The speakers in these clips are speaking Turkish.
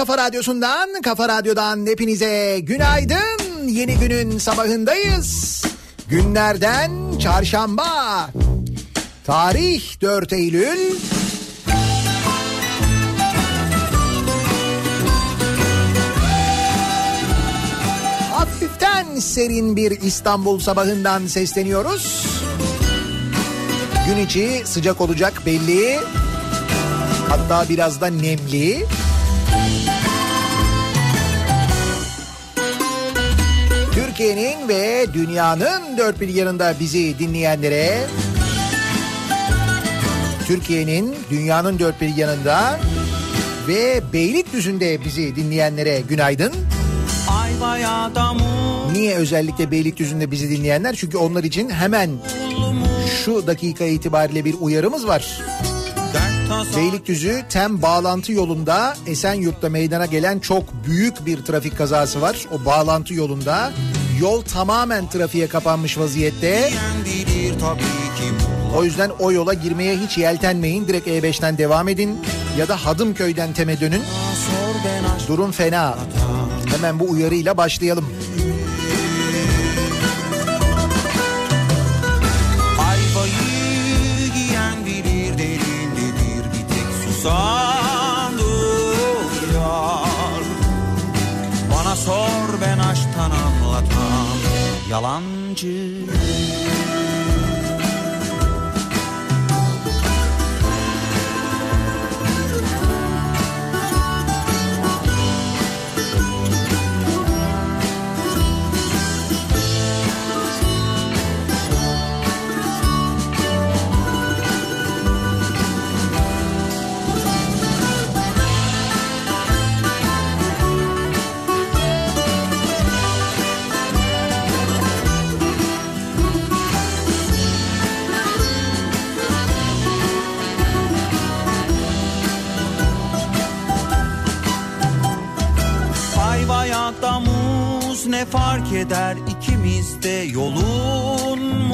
kafa radyosundan, kafa radyodan hepinize günaydın. Yeni günün sabahındayız. Günlerden çarşamba. Tarih 4 Eylül. Hafiften serin bir İstanbul sabahından sesleniyoruz. Gün içi sıcak olacak belli. Hatta biraz da nemli. Türkiye'nin ve dünyanın dört bir yanında bizi dinleyenlere Türkiye'nin dünyanın dört bir yanında ve Beylikdüzü'nde bizi dinleyenlere günaydın. Niye özellikle Beylikdüzü'nde bizi dinleyenler? Çünkü onlar için hemen şu dakika itibariyle bir uyarımız var. Beylikdüzü tem bağlantı yolunda Esenyurt'ta meydana gelen çok büyük bir trafik kazası var. O bağlantı yolunda yol tamamen trafiğe kapanmış vaziyette. O yüzden o yola girmeye hiç yeltenmeyin. Direkt E5'ten devam edin. Ya da Hadımköy'den Tem'e dönün. Durum fena. Hemen bu uyarıyla başlayalım. Yalancı ne fark eder? İkimiz de yolunmuşuz.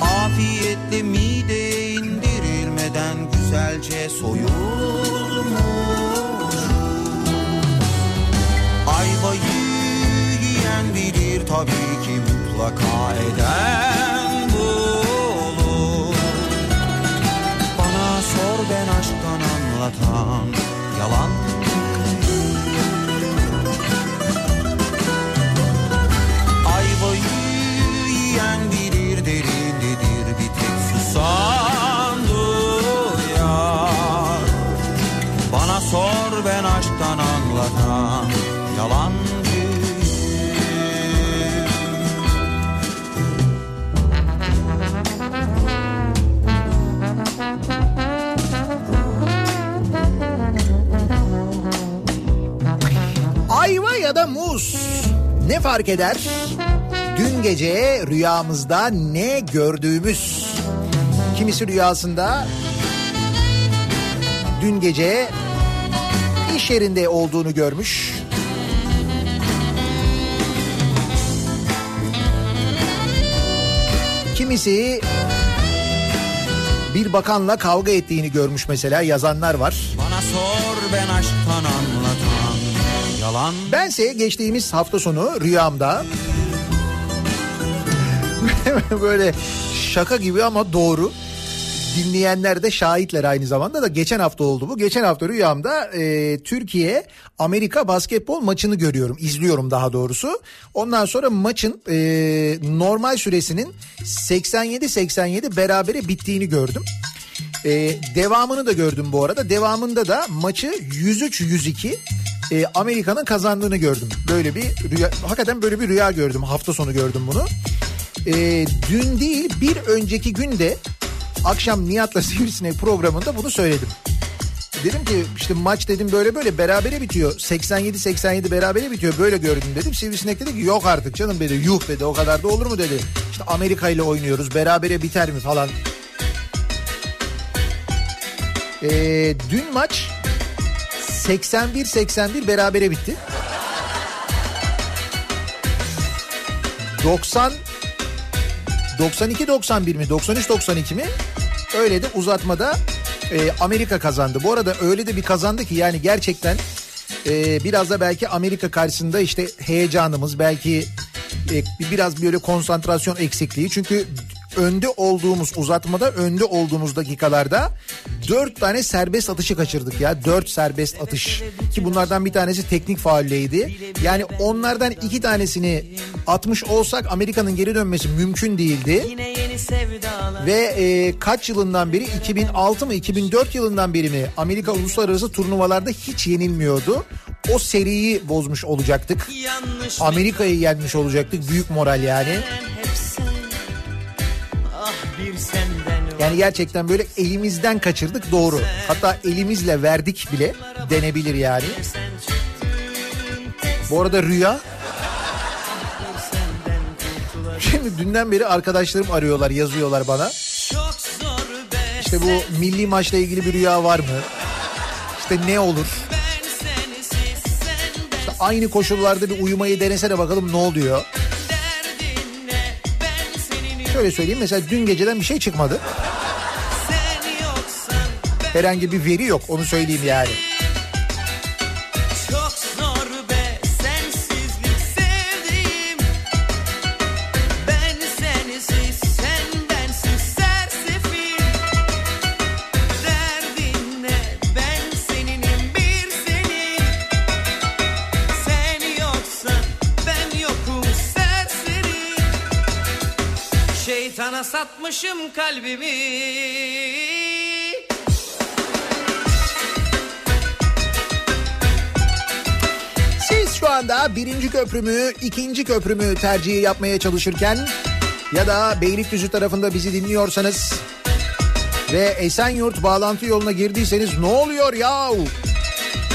Afiyetle mideye indirilmeden güzelce soyulmuş Ayvayı mutlaka eden bulur Bana sor ben aşktan anlatan yalan ya da muz ne fark eder? Dün gece rüyamızda ne gördüğümüz. Kimisi rüyasında dün gece iş yerinde olduğunu görmüş. Kimisi bir bakanla kavga ettiğini görmüş mesela yazanlar var. Bana sor yalan Bense geçtiğimiz hafta sonu rüyamda böyle şaka gibi ama doğru. Dinleyenler de şahitler aynı zamanda da geçen hafta oldu bu. Geçen hafta rüyamda e, Türkiye Amerika basketbol maçını görüyorum. izliyorum daha doğrusu. Ondan sonra maçın e, normal süresinin 87-87 berabere bittiğini gördüm. E, devamını da gördüm bu arada. Devamında da maçı 103-102 e, Amerika'nın kazandığını gördüm. Böyle bir rüya, hakikaten böyle bir rüya gördüm. Hafta sonu gördüm bunu. E, dün değil bir önceki günde akşam Nihat'la Sivrisinek programında bunu söyledim. Dedim ki işte maç dedim böyle böyle berabere bitiyor. 87-87 berabere bitiyor böyle gördüm dedim. Sivrisinek dedi ki yok artık canım dedi. Yuh dedi o kadar da olur mu dedi. İşte Amerika ile oynuyoruz berabere biter mi falan. Ee, dün maç 81-81 berabere bitti. 90 92-91 mi 93-92 mi öyle de uzatmada e, Amerika kazandı. Bu arada öyle de bir kazandı ki yani gerçekten e, biraz da belki Amerika karşısında işte heyecanımız belki e, biraz böyle konsantrasyon eksikliği. Çünkü önde olduğumuz uzatmada önde olduğumuz dakikalarda dört tane serbest atışı kaçırdık ya. Dört serbest atış ki bunlardan bir tanesi teknik faulleydi. Yani onlardan iki tanesini atmış olsak Amerika'nın geri dönmesi mümkün değildi. Ve e, kaç yılından beri 2006 mı 2004 yılından beri mi Amerika uluslararası turnuvalarda hiç yenilmiyordu. O seriyi bozmuş olacaktık. Amerika'yı yenmiş olacaktık. Büyük moral yani. hep Yani gerçekten böyle elimizden kaçırdık doğru. Hatta elimizle verdik bile denebilir yani. Bu arada rüya şimdi dünden beri arkadaşlarım arıyorlar yazıyorlar bana. İşte bu milli maçla ilgili bir rüya var mı? İşte ne olur? İşte aynı koşullarda bir uyumayı denesene bakalım ne oluyor? Şöyle söyleyeyim mesela dün geceden bir şey çıkmadı. Herhangi bir veri yok onu söyleyeyim yani. çok zor anda birinci köprümü, ikinci köprümü tercihi yapmaya çalışırken ya da Beylikdüzü tarafında bizi dinliyorsanız ve Esenyurt bağlantı yoluna girdiyseniz ne oluyor yahu?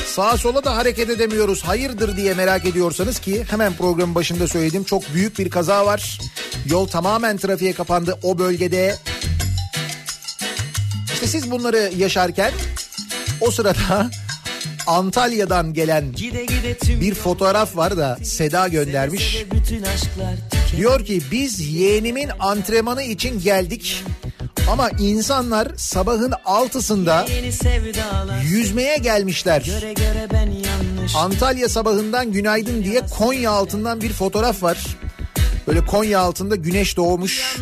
Sağa sola da hareket edemiyoruz hayırdır diye merak ediyorsanız ki hemen programın başında söyledim çok büyük bir kaza var. Yol tamamen trafiğe kapandı o bölgede. İşte siz bunları yaşarken o sırada Antalya'dan gelen bir fotoğraf var da Seda göndermiş. Diyor ki biz yeğenimin antrenmanı için geldik. Ama insanlar sabahın altısında yüzmeye gelmişler. Antalya sabahından günaydın diye Konya altından bir fotoğraf var. Böyle Konya altında güneş doğmuş.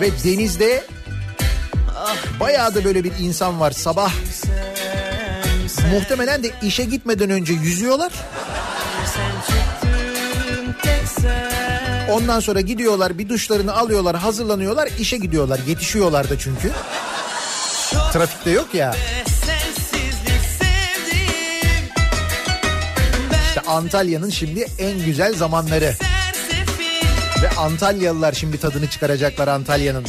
Ve denizde bayağı da böyle bir insan var. Sabah muhtemelen de işe gitmeden önce yüzüyorlar. Ondan sonra gidiyorlar bir duşlarını alıyorlar hazırlanıyorlar işe gidiyorlar. Yetişiyorlar da çünkü. Trafikte yok ya. İşte Antalya'nın şimdi en güzel zamanları. Ve Antalyalılar şimdi tadını çıkaracaklar Antalya'nın.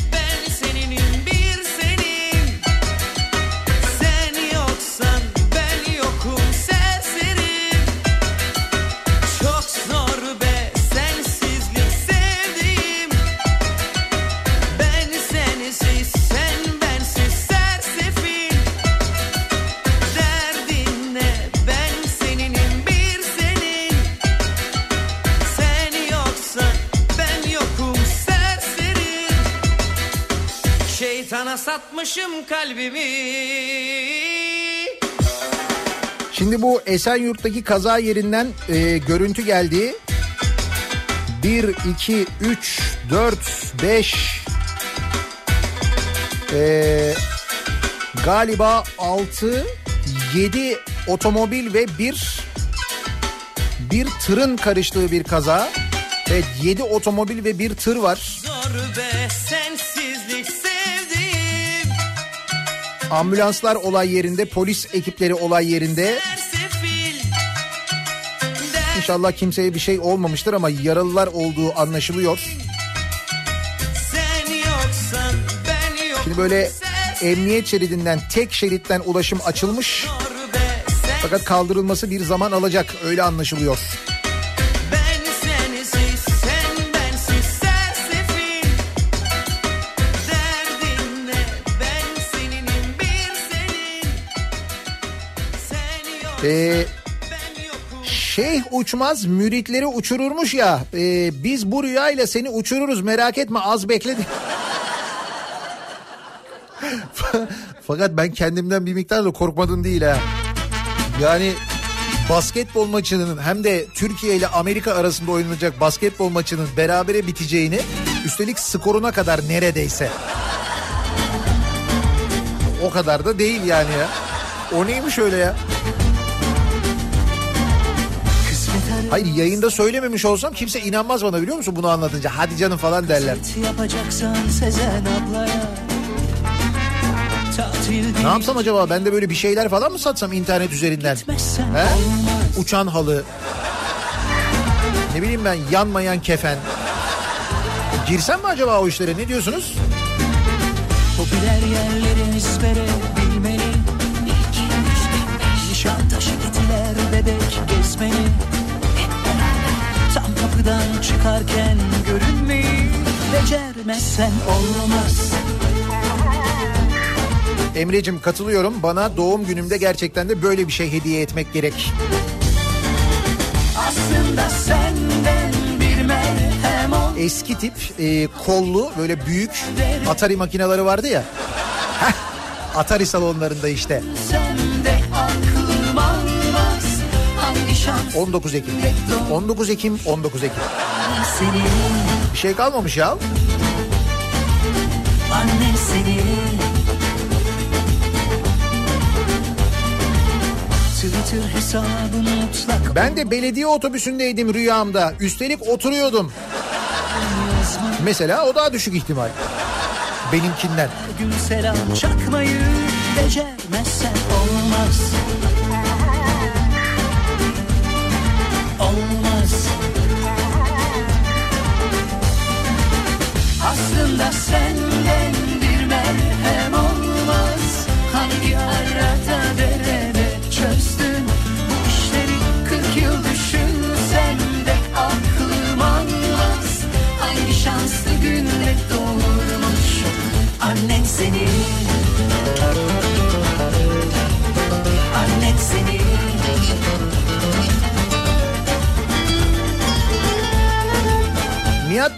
Satmışım kalbimi Şimdi bu Esenyurt'taki kaza yerinden e, görüntü geldi. 1, 2, 3, 4, 5 e, galiba 6, 7 otomobil ve bir bir tırın karıştığı bir kaza. Evet 7 otomobil ve bir tır var. Ambulanslar olay yerinde, polis ekipleri olay yerinde. İnşallah kimseye bir şey olmamıştır ama yaralılar olduğu anlaşılıyor. Şimdi böyle emniyet şeridinden tek şeritten ulaşım açılmış. Fakat kaldırılması bir zaman alacak öyle anlaşılıyor. Ee, Şeyh uçmaz müritleri uçururmuş ya. Ee, biz bu rüyayla seni uçururuz merak etme az bekle. Fakat ben kendimden bir miktar da korkmadım değil ha. Yani basketbol maçının hem de Türkiye ile Amerika arasında oynanacak basketbol maçının berabere biteceğini üstelik skoruna kadar neredeyse. O kadar da değil yani ya. O neymiş öyle ya? Hayır yayında söylememiş olsam kimse inanmaz bana biliyor musun bunu anlatınca. Hadi canım falan derler. Ne yapsam acaba ben de böyle bir şeyler falan mı satsam internet üzerinden? He? Uçan halı. Ne bileyim ben yanmayan kefen. Girsem mi acaba o işlere ne diyorsunuz? Popüler yerleri ezbere bilmeli. Nişantaşı gittiler bebek gezmeli kapıdan çıkarken görünmeyi Becermezsen olmaz Emre'cim katılıyorum. Bana doğum günümde gerçekten de böyle bir şey hediye etmek gerek. Aslında senden bir merhem ol Eski tip e, kollu böyle büyük Atari makineleri vardı ya. Atari salonlarında işte. Sende 19 Ekim. 19 Ekim, 19 Ekim. Bir şey kalmamış ya. Annem seni Ben de belediye otobüsündeydim rüyamda. Üstelik oturuyordum. Mesela o daha düşük ihtimal. Benimkinden. gün selam çakmayı becermezsen Olmaz Aslında senden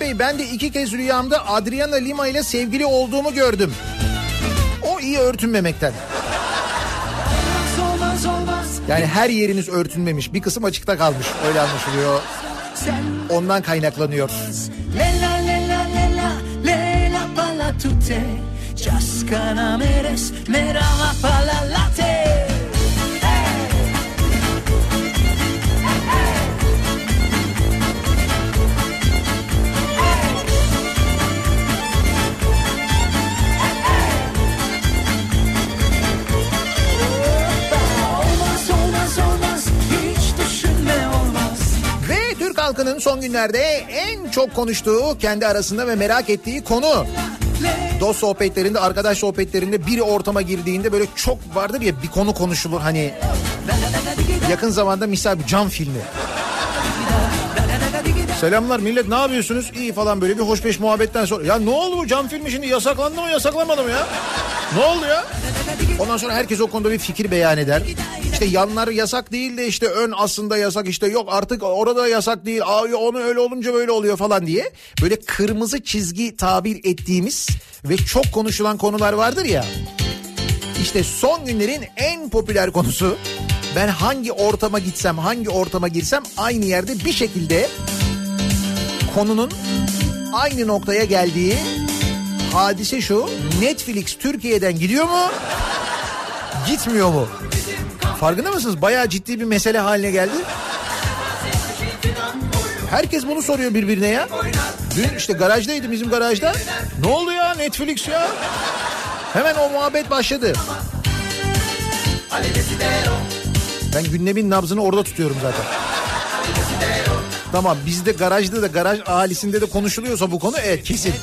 Bey ben de iki kez rüyamda Adriana Lima ile sevgili olduğumu gördüm. O iyi örtünmemekten. Yani her yeriniz örtünmemiş. Bir kısım açıkta kalmış. Öyle anlaşılıyor. Ondan kaynaklanıyor. Lela Halkının son günlerde en çok konuştuğu, kendi arasında ve merak ettiği konu. Dost sohbetlerinde, arkadaş sohbetlerinde biri ortama girdiğinde böyle çok vardır ya bir konu konuşulur hani. Yakın zamanda misal bir cam filmi. Selamlar millet ne yapıyorsunuz? İyi falan böyle bir hoşbeş muhabbetten sonra. Ya ne oldu bu cam filmi şimdi yasaklandı mı yasaklanmadı mı ya? Ne oldu ya? Ondan sonra herkes o konuda bir fikir beyan eder. İşte yanlar yasak değil de işte ön aslında yasak işte yok artık orada yasak değil. Aa, onu öyle olunca böyle oluyor falan diye. Böyle kırmızı çizgi tabir ettiğimiz ve çok konuşulan konular vardır ya. İşte son günlerin en popüler konusu ben hangi ortama gitsem hangi ortama girsem aynı yerde bir şekilde konunun aynı noktaya geldiği hadise şu Netflix Türkiye'den gidiyor mu gitmiyor mu? Farkında mısınız? Bayağı ciddi bir mesele haline geldi. Herkes bunu soruyor birbirine ya. Dün işte garajdaydı bizim garajda. Ne oldu ya Netflix ya? Hemen o muhabbet başladı. Ben gündemin nabzını orada tutuyorum zaten. Tamam bizde garajda da garaj ahalisinde de konuşuluyorsa bu konu evet kesin.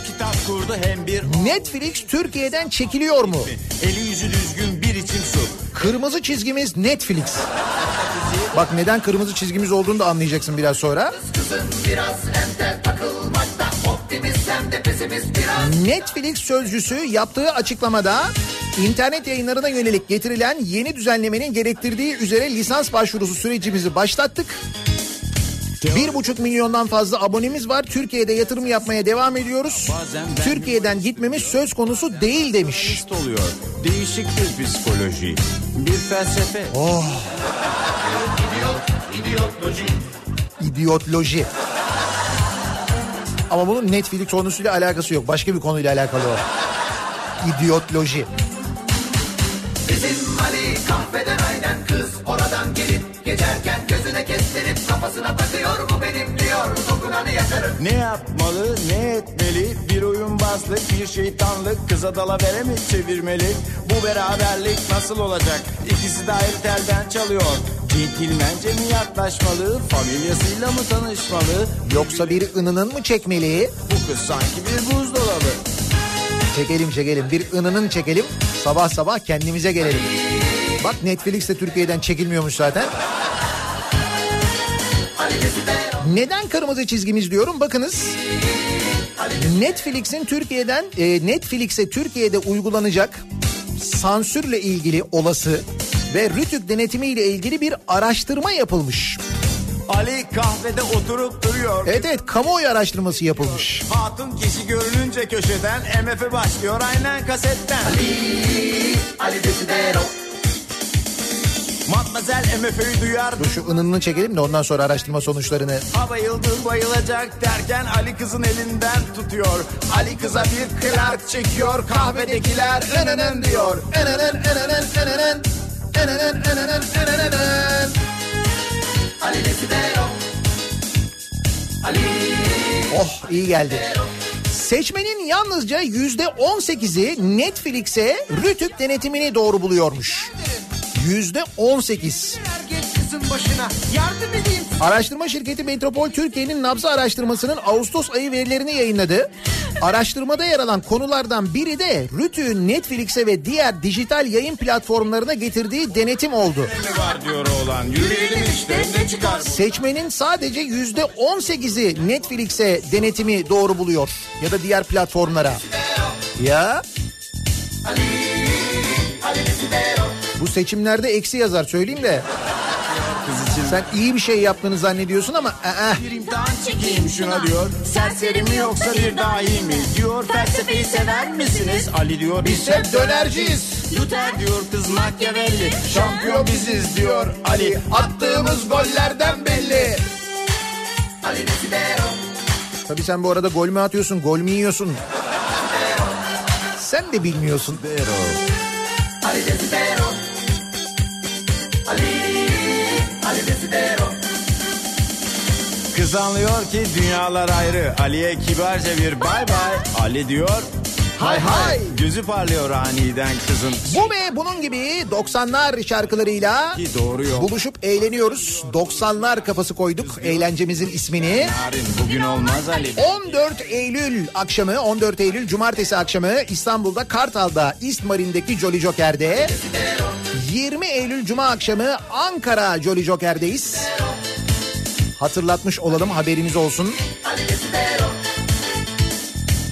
Netflix Türkiye'den çekiliyor mu? eli yüzü düzgün bir içim su. Kırmızı çizgimiz Netflix. Bak neden kırmızı çizgimiz olduğunu da anlayacaksın biraz sonra. Netflix sözcüsü yaptığı açıklamada internet yayınlarına yönelik getirilen yeni düzenlemenin gerektirdiği üzere lisans başvurusu sürecimizi başlattık. Bir buçuk milyondan fazla abonemiz var. Türkiye'de yatırım yapmaya devam ediyoruz. Türkiye'den gitmemiz söz konusu değil demiş. Oluyor. Değişik bir psikoloji. Bir felsefe. İdiotloji. Ama bunun Netflix konusuyla alakası yok. Başka bir konuyla alakalı o. İdiotloji. Ne yapmalı, ne etmeli? Bir oyunbazlık, bir şeytanlık, kıza dalavere mi çevirmeli? Bu beraberlik nasıl olacak? İkisi de ayrı telden çalıyor. Centilmence mi yaklaşmalı, familyasıyla mı tanışmalı? Yoksa bir ınının mı çekmeli? Bu kız sanki bir buzdolabı. Çekelim çekelim. Bir ınının çekelim. Sabah sabah kendimize gelelim. Bak Netflix de Türkiye'den çekilmiyormuş zaten. Neden kırmızı çizgimiz diyorum? Bakınız. Netflix'in Türkiye'den e, Netflix'e Türkiye'de uygulanacak sansürle ilgili olası ve Rütük denetimiyle ilgili bir araştırma yapılmış. Ali kahvede oturup duruyor. Evet evet kamuoyu araştırması yapılmış. Hatun kişi görününce köşeden MF başlıyor aynen kasetten. Ali Desidero Matmazel MF'yi duyar. Dur şu ınını çekelim de ondan sonra araştırma sonuçlarını Ha bayıldı bayılacak derken Ali kızın elinden tutuyor. Ali kıza bir Clark çekiyor kahvedekiler ınının diyor. Enenen, enenen, enenen. Enenen, enenen, enenen. Ali Desidero Ali Oh iyi geldi. Seçmenin yalnızca yüzde on sekizi Netflix'e Rütük denetimini doğru buluyormuş. Yüzde on sekiz. Araştırma şirketi Metropol Türkiye'nin nabzı araştırmasının Ağustos ayı verilerini yayınladı. Araştırmada yer alan konulardan biri de Rütük'ün Netflix'e ve diğer dijital yayın platformlarına getirdiği denetim oldu. Seçmenin sadece yüzde on sekizi Netflix'e denetimi doğru buluyor ya da diğer platformlara. Ya bu seçimlerde eksi yazar söyleyeyim de. Sen iyi bir şey yaptığını zannediyorsun ama imtihan çekeyim şuna diyor. Serseri mi yoksa bir dahi mi? Diyor felsefeyi sever misiniz? Ali diyor biz hep dönerciyiz. Luther diyor kız Machiavelli. Şampiyon biziz diyor Ali. Attığımız gollerden belli. Ali Desidero. Tabii sen bu arada gol mü atıyorsun, gol mü yiyorsun? Sen de bilmiyorsun. Ali Desidero. Kız anlıyor ki dünyalar ayrı. Ali'ye kibarca bir bay bay. Ali diyor. Hay hay. Gözü parlıyor aniden kızın. Bu ve bunun gibi 90'lar şarkılarıyla Ki doğru yol. buluşup eğleniyoruz. 90'lar kafası koyduk eğlencemizin ismini. Narin bugün olmaz Ali. 14 Eylül akşamı 14 Eylül Cumartesi akşamı İstanbul'da Kartal'da East Marine'deki Jolly Joker'de 20 Eylül Cuma akşamı Ankara Jolly Joker'deyiz. Hatırlatmış olalım haberiniz olsun.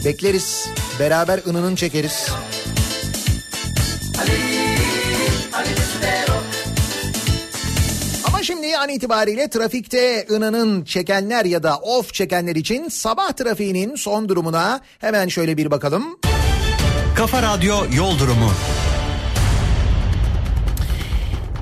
Bekleriz. Beraber ınının çekeriz. Ama şimdi an itibariyle trafikte ınının çekenler ya da of çekenler için sabah trafiğinin son durumuna hemen şöyle bir bakalım. Kafa Radyo Yol Durumu.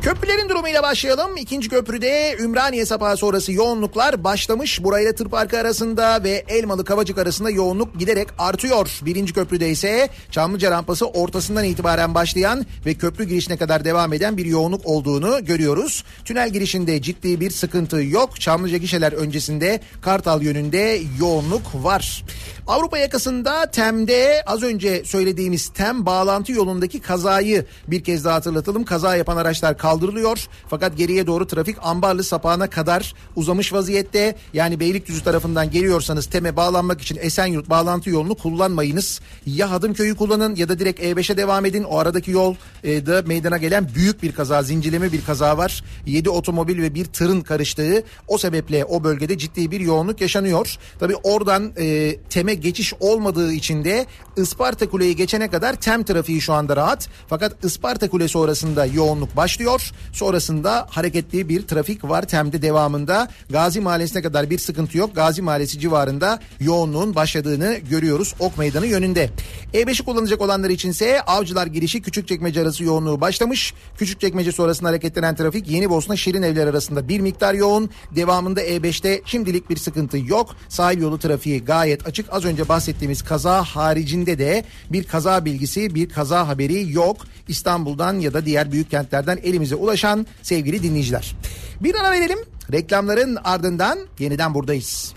Köprülerin durumuyla başlayalım. İkinci köprüde Ümraniye Sapağı sonrası yoğunluklar başlamış. Burayla Tır Parkı arasında ve Elmalı Kavacık arasında yoğunluk giderek artıyor. Birinci köprüde ise Çamlıca rampası ortasından itibaren başlayan ve köprü girişine kadar devam eden bir yoğunluk olduğunu görüyoruz. Tünel girişinde ciddi bir sıkıntı yok. Çamlıca gişeler öncesinde Kartal yönünde yoğunluk var. Avrupa yakasında TEM'de az önce söylediğimiz TEM bağlantı yolundaki kazayı bir kez daha hatırlatalım. Kaza yapan araçlar kaldırılıyor. Fakat geriye doğru trafik Ambarlı sapağına kadar uzamış vaziyette. Yani Beylikdüzü tarafından geliyorsanız TEM'e bağlanmak için Esenyurt bağlantı yolunu kullanmayınız. Ya Hadımköy'ü kullanın ya da direkt E5'e devam edin. O aradaki yol e, da meydana gelen büyük bir kaza, zincirleme bir kaza var. 7 otomobil ve bir tırın karıştığı o sebeple o bölgede ciddi bir yoğunluk yaşanıyor. Tabii oradan e, TEM'e geçiş olmadığı için de Isparta Kule'yi geçene kadar TEM trafiği şu anda rahat. Fakat Isparta Kule sonrasında yoğunluk başlıyor. Sonrasında hareketli bir trafik var TEM'de devamında. Gazi Mahallesi'ne kadar bir sıkıntı yok. Gazi Mahallesi civarında yoğunluğun başladığını görüyoruz Ok Meydanı yönünde. E5'i kullanacak olanlar içinse Avcılar girişi Küçükçekmece arası yoğunluğu başlamış. Küçükçekmece sonrasında hareketlenen trafik Yeni Bosna Şirin Evler arasında bir miktar yoğun. Devamında E5'te şimdilik bir sıkıntı yok. Sahil yolu trafiği gayet açık. Az önce bahsettiğimiz kaza haricinde de bir kaza bilgisi, bir kaza haberi yok. İstanbul'dan ya da diğer büyük kentlerden elimize ulaşan sevgili dinleyiciler. Bir ara verelim. Reklamların ardından yeniden buradayız.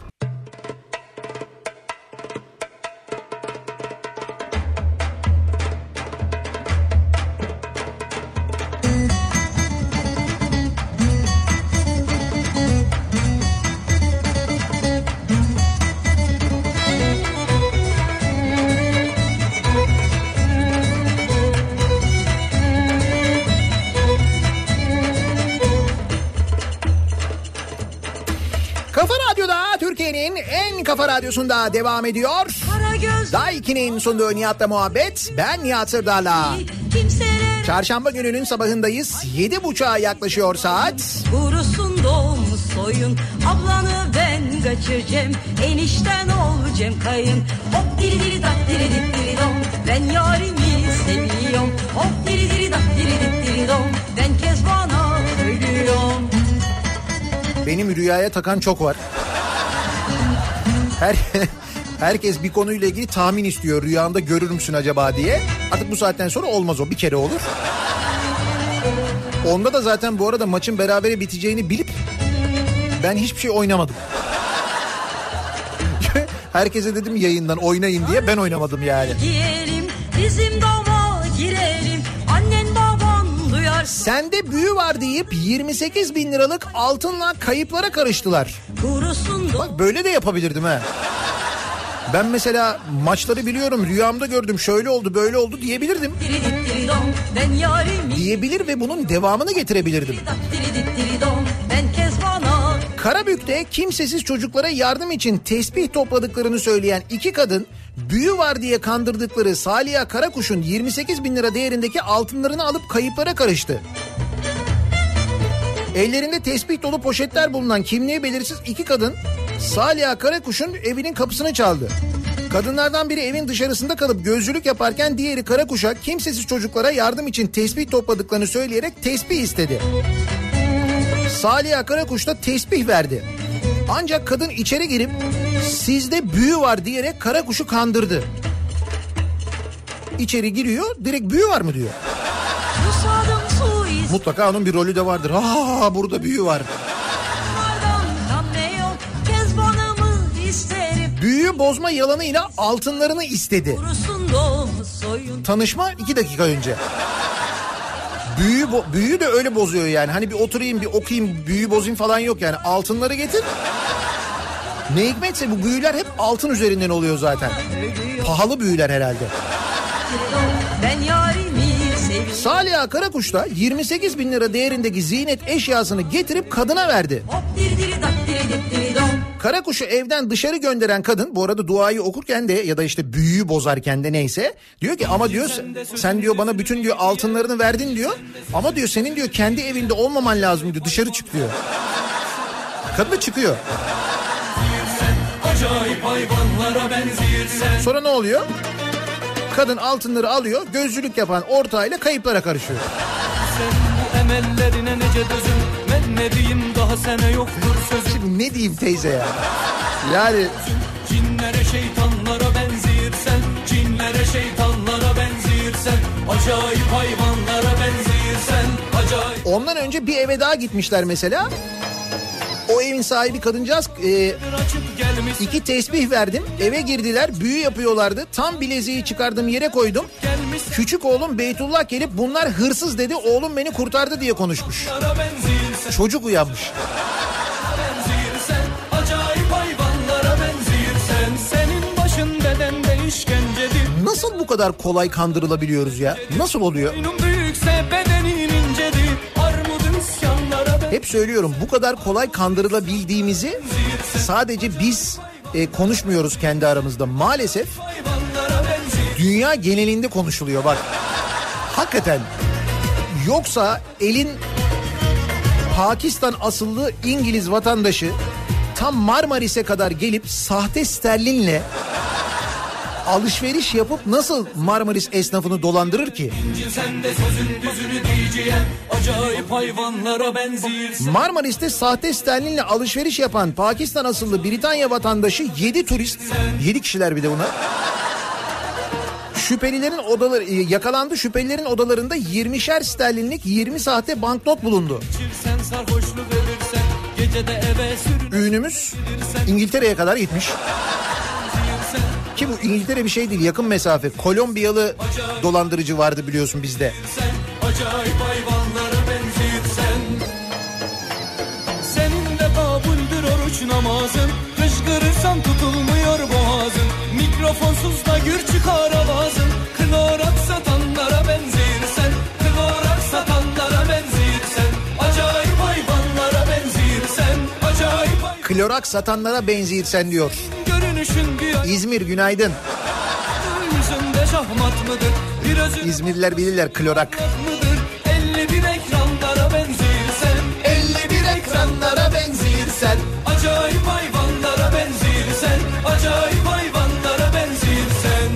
Kafa radyosunda devam ediyor. Daiki'nin sunduğu Nihat'la muhabbet. Ben Nihat Sırdar'la. Çarşamba gününün sabahındayız. Yedi buçuğa yaklaşıyor saat. Vurursun doğum soyun Ablanı ben kaçıracağım Enişten olacağım kayın Hop diri diri dak diri dip diri dom Ben yarimi seviyorum Hop diri diri dak diri dip diri dom Ben Kezban'a söylüyorum Benim rüyaya takan çok var. Her Herkes bir konuyla ilgili tahmin istiyor. Rüyanda görür müsün acaba diye. Artık bu saatten sonra olmaz o. Bir kere olur. Onda da zaten bu arada maçın berabere biteceğini bilip ben hiçbir şey oynamadım. Herkese dedim yayından oynayın diye ben oynamadım yani. Giyelim bizim Sende büyü var deyip 28 bin liralık altınla kayıplara karıştılar. Bak böyle de yapabilirdim ha. Ben mesela maçları biliyorum rüyamda gördüm şöyle oldu böyle oldu diyebilirdim. Diyebilir ve bunun devamını getirebilirdim. Karabük'te kimsesiz çocuklara yardım için tesbih topladıklarını söyleyen iki kadın büyü var diye kandırdıkları Saliha Karakuş'un 28 bin lira değerindeki altınlarını alıp kayıplara karıştı. Ellerinde tesbih dolu poşetler bulunan kimliği belirsiz iki kadın Saliha Karakuş'un evinin kapısını çaldı. Kadınlardan biri evin dışarısında kalıp gözcülük yaparken diğeri Karakuş'a kimsesiz çocuklara yardım için tesbih topladıklarını söyleyerek tesbih istedi. Saliha Karakuş da tesbih verdi. Ancak kadın içeri girip sizde büyü var diyerek kara kuşu kandırdı. İçeri giriyor direkt büyü var mı diyor. Mutlaka onun bir rolü de vardır. Aa burada büyü var. Büyüyü bozma yalanıyla altınlarını istedi. Tanışma iki dakika önce. Büyü, büyü de öyle bozuyor yani. Hani bir oturayım bir okuyayım büyü bozayım falan yok yani. Altınları getir. Ne hikmetse bu büyüler hep altın üzerinden oluyor zaten. Pahalı büyüler herhalde. Ben yarimi Saliha Karakuş da 28 bin lira değerindeki ziynet eşyasını getirip kadına verdi. Karakuş'u evden dışarı gönderen kadın bu arada duayı okurken de ya da işte büyüyü bozarken de neyse diyor ki ama diyor sen diyor bana bütün diyor altınlarını verdin diyor ama diyor senin diyor kendi evinde olmaman lazım diyor dışarı çık diyor. Kadın da çıkıyor. Sonra ne oluyor? Kadın altınları alıyor gözcülük yapan ortağıyla kayıplara karışıyor. Bu emellerine nece dözüm Ben ne diyeyim daha sene yoktur sözüm Şimdi ne diyeyim teyze ya? Yani Cinlere şeytanlara benzirsen Cinlere şeytanlara benzirsen Acayip hayvanlara benzirsen Acayip ondan önce bir eve daha gitmişler mesela. O evin sahibi kadıncağız e, İki tesbih verdim. Eve girdiler. Büyü yapıyorlardı. Tam bileziği çıkardım yere koydum. Küçük oğlum Beytullah gelip bunlar hırsız dedi. Oğlum beni kurtardı diye konuşmuş. Çocuk uyanmış. Nasıl bu kadar kolay kandırılabiliyoruz ya? Nasıl oluyor? Büyükse isyanlara Hep söylüyorum bu kadar kolay kandırılabildiğimizi sadece biz e, konuşmuyoruz kendi aramızda. Maalesef dünya genelinde konuşuluyor bak. Hakikaten. Yoksa elin Pakistan asıllı İngiliz vatandaşı tam Marmaris'e kadar gelip sahte sterlinle alışveriş yapıp nasıl Marmaris esnafını dolandırır ki? Marmaris'te sahte sterlinle alışveriş yapan Pakistan asıllı Britanya vatandaşı 7 turist, 7 kişiler bir de buna. Şüphelilerin odaları e, yakalandı. Şüphelilerin odalarında 20'şer sterlinlik 20 sahte banknot bulundu. Ünümüz İngiltere'ye kadar gitmiş. Ki bu İngiltere bir şey değil yakın mesafe. Kolombiyalı dolandırıcı vardı biliyorsun bizde. sen Acayip hayvanlara benzirsen Senin de kabuldür oruç namazın. Kışkırırsan tutulmuyor boğazın. Mikrofonsuz da gür çıkar avazın. Klorak satanlara benzirsen Klorak satanlara benzirsen Acayip hayvanlara benzirsen Acayip hay- Klorak satanlara benziyirsen diyor. İzmir günaydın. İzmirliler bilirler klorak. mıdır? 51 ekranlara benzirsen 51 ekranlara benzirsen Acayip hayvanlara benzirsen Acayip hayvanlara benzirsen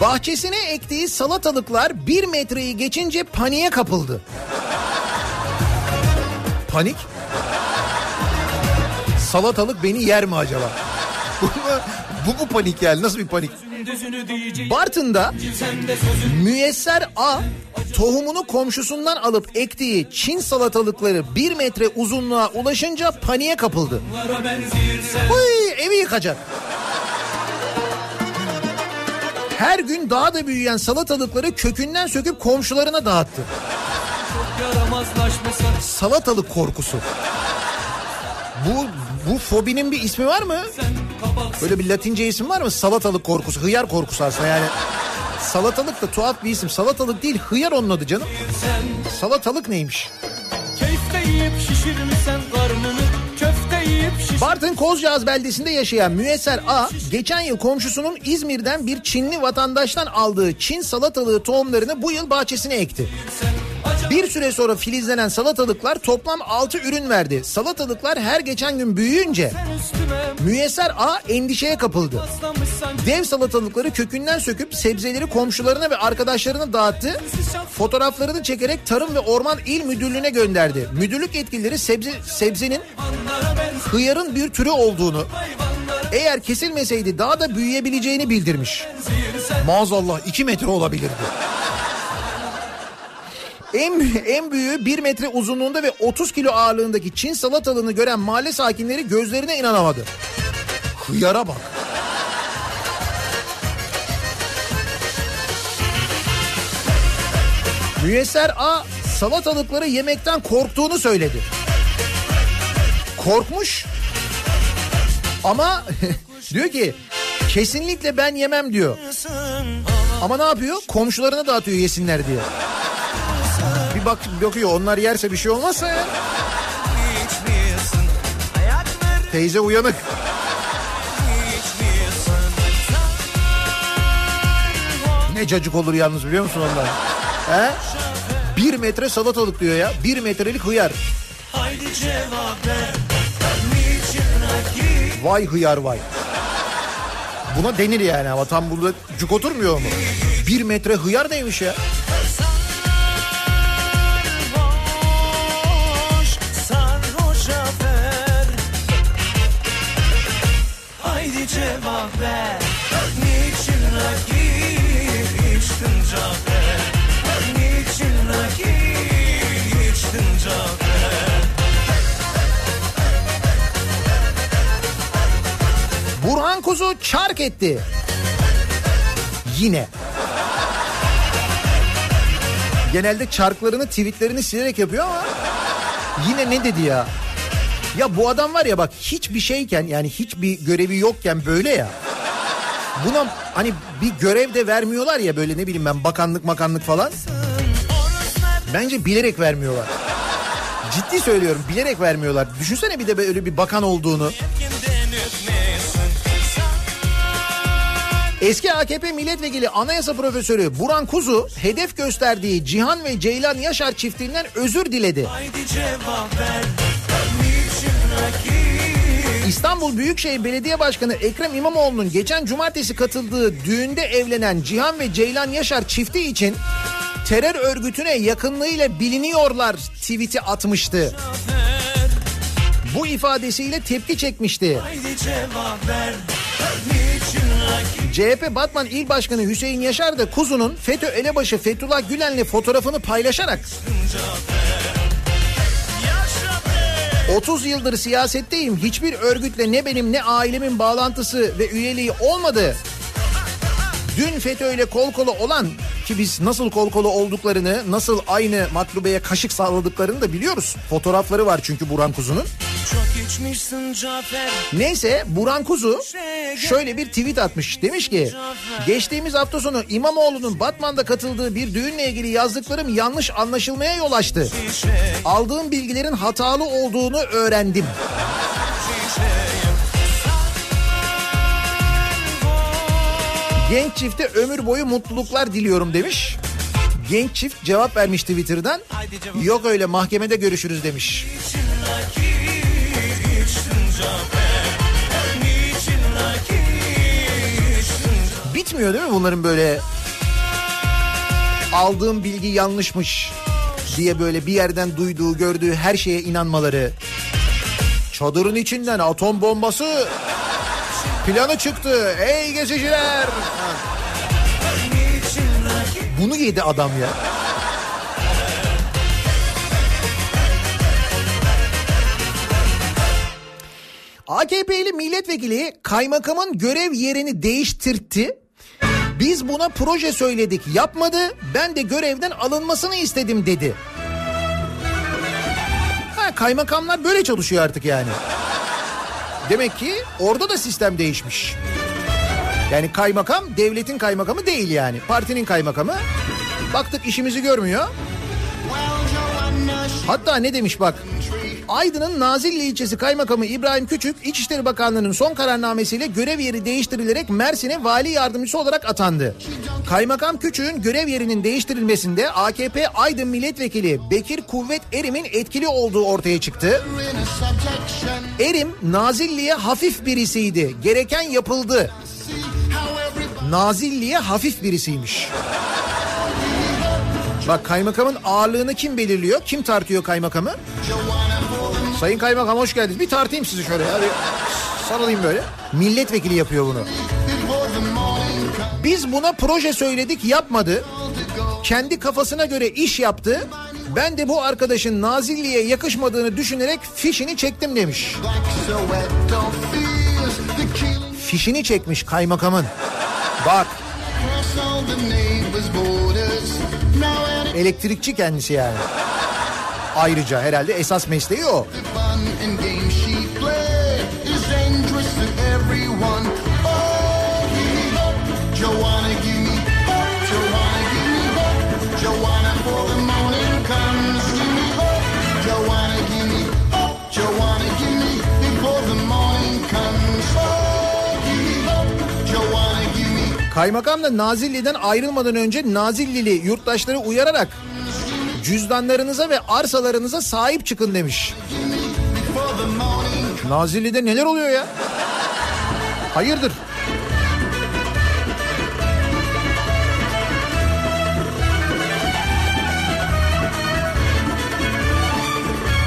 Bahçesine ektiği salatalıklar bir metreyi geçince paniğe kapıldı. Panik? Salatalık beni yer mi acaba? bu, bu panik yani? Nasıl bir panik? Bartın'da sen müyesser A tohumunu komşusundan alıp ektiği Çin salatalıkları bir metre uzunluğa ulaşınca paniğe kapıldı. Uy, evi yıkacak. Her gün daha da büyüyen salatalıkları kökünden söküp komşularına dağıttı. Salatalık korkusu. Bu bu fobinin bir ismi var mı? Böyle bir latince isim var mı? Salatalık korkusu, hıyar korkusu aslında yani. Salatalık da tuhaf bir isim. Salatalık değil, hıyar onun adı canım. Salatalık neymiş? Yiyip şişirmişsen karnını Bartın Kozcağız beldesinde yaşayan Müesser A, geçen yıl komşusunun İzmir'den bir Çinli vatandaştan aldığı Çin salatalığı tohumlarını bu yıl bahçesine ekti. Bir süre sonra filizlenen salatalıklar toplam 6 ürün verdi. Salatalıklar her geçen gün büyüyünce Müyesser A endişeye kapıldı. Dev salatalıkları kökünden söküp sebzeleri komşularına ve arkadaşlarına dağıttı. Fotoğraflarını çekerek Tarım ve Orman İl Müdürlüğü'ne gönderdi. Müdürlük yetkilileri sebze, sebzenin hıyarın bir türü olduğunu, eğer kesilmeseydi daha da büyüyebileceğini bildirmiş. Maazallah 2 metre olabilirdi. En, en büyüğü 1 metre uzunluğunda ve 30 kilo ağırlığındaki Çin salatalığını gören mahalle sakinleri gözlerine inanamadı. Hıyara bak. Müyesser A salatalıkları yemekten korktuğunu söyledi. Korkmuş ama diyor ki kesinlikle ben yemem diyor. Ama ne yapıyor? Komşularına dağıtıyor yesinler diye. Bir bak bakıyor onlar yerse bir şey olmazsa ya. Teyze uyanık. Ne cacık olur yalnız biliyor musun onlar? He? Bir metre salatalık diyor ya. Bir metrelik hıyar. Vay hıyar vay. Buna denir yani ama tam burada cuk oturmuyor mu? Bir metre hıyar neymiş ya? Cafer Burhan Kuzu çark etti. Yine. Genelde çarklarını, tweetlerini silerek yapıyor ama yine ne dedi ya? Ya bu adam var ya bak hiçbir şeyken yani hiçbir görevi yokken böyle ya. Buna hani bir görev de vermiyorlar ya böyle ne bileyim ben bakanlık makanlık falan. Bence bilerek vermiyorlar. Ciddi söylüyorum bilerek vermiyorlar. Düşünsene bir de böyle bir bakan olduğunu. Eski AKP milletvekili anayasa profesörü Buran Kuzu hedef gösterdiği Cihan ve Ceylan Yaşar çiftinden özür diledi. Haydi cevap ver Niçin rakip İstanbul Büyükşehir Belediye Başkanı Ekrem İmamoğlu'nun geçen cumartesi katıldığı düğünde evlenen Cihan ve Ceylan Yaşar çifti için terör örgütüne yakınlığıyla biliniyorlar tweet'i atmıştı. Bu ifadesiyle tepki çekmişti. CHP Batman İl Başkanı Hüseyin Yaşar da Kuzu'nun FETÖ elebaşı Fethullah Gülen'le fotoğrafını paylaşarak 30 yıldır siyasetteyim. Hiçbir örgütle ne benim ne ailemin bağlantısı ve üyeliği olmadı. Dün FETÖ ile kol kola olan ki biz nasıl kol kola olduklarını, nasıl aynı matlubeye kaşık salladıklarını da biliyoruz. Fotoğrafları var çünkü Burhan Kuzu'nun. Çok içmişsin Cafer Neyse Burhan Kuzu şöyle bir tweet atmış. Demiş ki geçtiğimiz hafta sonu İmamoğlu'nun Batman'da katıldığı bir düğünle ilgili yazdıklarım yanlış anlaşılmaya yol açtı. Aldığım bilgilerin hatalı olduğunu öğrendim. Genç çifte ömür boyu mutluluklar diliyorum demiş. Genç çift cevap vermiş Twitter'dan. Yok öyle mahkemede görüşürüz demiş. Niçin Bitmiyor değil mi bunların böyle aldığım bilgi yanlışmış diye böyle bir yerden duyduğu gördüğü her şeye inanmaları. Çadırın içinden atom bombası planı çıktı. Ey geziciler. Bunu yedi adam ya. AKP'li milletvekili kaymakamın görev yerini değiştirtti. Biz buna proje söyledik yapmadı ben de görevden alınmasını istedim dedi. Ha kaymakamlar böyle çalışıyor artık yani. Demek ki orada da sistem değişmiş. Yani kaymakam devletin kaymakamı değil yani. Partinin kaymakamı. Baktık işimizi görmüyor. Hatta ne demiş bak. Aydın'ın Nazilli ilçesi kaymakamı İbrahim Küçük İçişleri Bakanlığı'nın son kararnamesiyle görev yeri değiştirilerek Mersin'e vali yardımcısı olarak atandı. Kaymakam Küçük'ün görev yerinin değiştirilmesinde AKP Aydın Milletvekili Bekir Kuvvet Erim'in etkili olduğu ortaya çıktı. Erim Nazilli'ye hafif birisiydi. Gereken yapıldı. Nazilli'ye hafif birisiymiş. Bak kaymakamın ağırlığını kim belirliyor? Kim tartıyor kaymakamı? Sayın kaymakam hoş geldiniz. Bir tartayım sizi şöyle ya. Bir sarılayım böyle. Milletvekili yapıyor bunu. Biz buna proje söyledik yapmadı. Kendi kafasına göre iş yaptı. Ben de bu arkadaşın Nazilli'ye yakışmadığını düşünerek fişini çektim demiş. Fişini çekmiş kaymakamın. Bak. Elektrikçi kendisi yani. Ayrıca herhalde esas mesleği o. Kaymakam da Nazilli'den ayrılmadan önce Nazillili yurttaşları uyararak cüzdanlarınıza ve arsalarınıza sahip çıkın demiş. Nazilli'de neler oluyor ya? Hayırdır?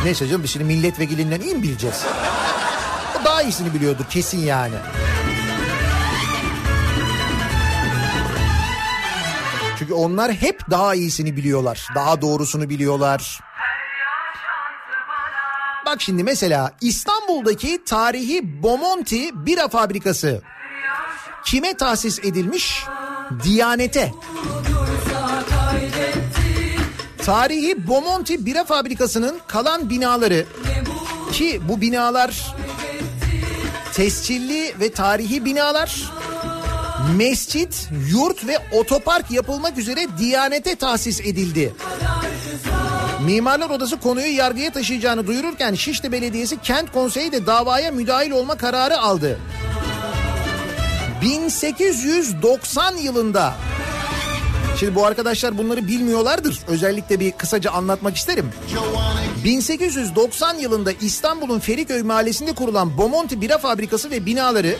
Neyse canım biz şimdi milletvekilinden iyi mi bileceğiz? Daha iyisini biliyordur kesin yani. Çünkü onlar hep daha iyisini biliyorlar. Daha doğrusunu biliyorlar. Bak şimdi mesela İstanbul'daki tarihi Bomonti bira fabrikası kime tahsis edilmiş? Diyanete. Tarihi Bomonti bira fabrikasının kalan binaları ki bu binalar tescilli ve tarihi binalar mescit, yurt ve otopark yapılmak üzere Diyanete tahsis edildi. Mimarlar Odası konuyu yargıya taşıyacağını duyururken Şişli Belediyesi Kent Konseyi de davaya müdahil olma kararı aldı. 1890 yılında Şimdi bu arkadaşlar bunları bilmiyorlardır. Özellikle bir kısaca anlatmak isterim. 1890 yılında İstanbul'un Feriköy mahallesinde kurulan Bomonti Bira Fabrikası ve binaları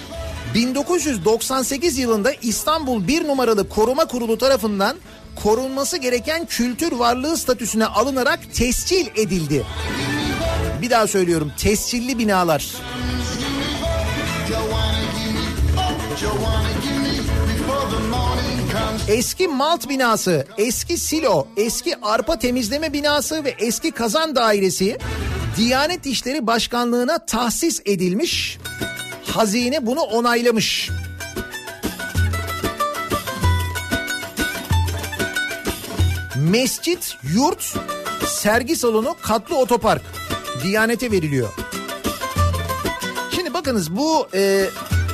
1998 yılında İstanbul 1 numaralı koruma kurulu tarafından korunması gereken kültür varlığı statüsüne alınarak tescil edildi. Bir daha söylüyorum tescilli binalar. Eski malt binası, eski silo, eski arpa temizleme binası ve eski kazan dairesi Diyanet İşleri Başkanlığı'na tahsis edilmiş. Hazine bunu onaylamış. Mescit, yurt, sergi salonu, katlı otopark Diyanete veriliyor. Şimdi bakınız bu e,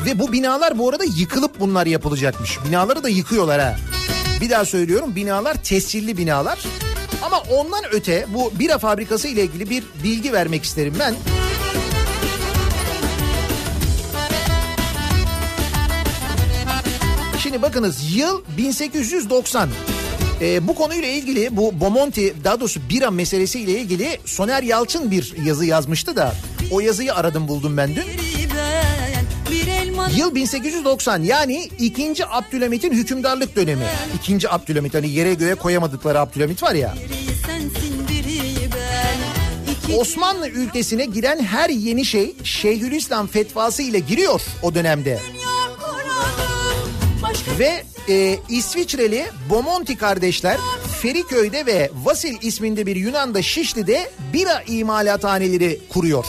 ve bu binalar bu arada yıkılıp bunlar yapılacakmış. Binaları da yıkıyorlar ha. Bir daha söylüyorum binalar tescilli binalar. Ama ondan öte bu bira fabrikası ile ilgili bir bilgi vermek isterim ben. Şimdi bakınız yıl 1890. Ee, bu konuyla ilgili bu Bomonti daha doğrusu bira meselesiyle ilgili Soner Yalçın bir yazı yazmıştı da o yazıyı aradım buldum ben dün. Yıl 1890 yani 2. Abdülhamit'in hükümdarlık dönemi. 2. Abdülhamit hani yere göğe koyamadıkları Abdülhamit var ya. Osmanlı ülkesine giren her yeni şey Şeyhülislam fetvası ile giriyor o dönemde. Ve e, İsviçreli Bomonti kardeşler Feriköy'de ve Vasil isminde bir Yunan'da Şişli'de bira imalathaneleri kuruyor.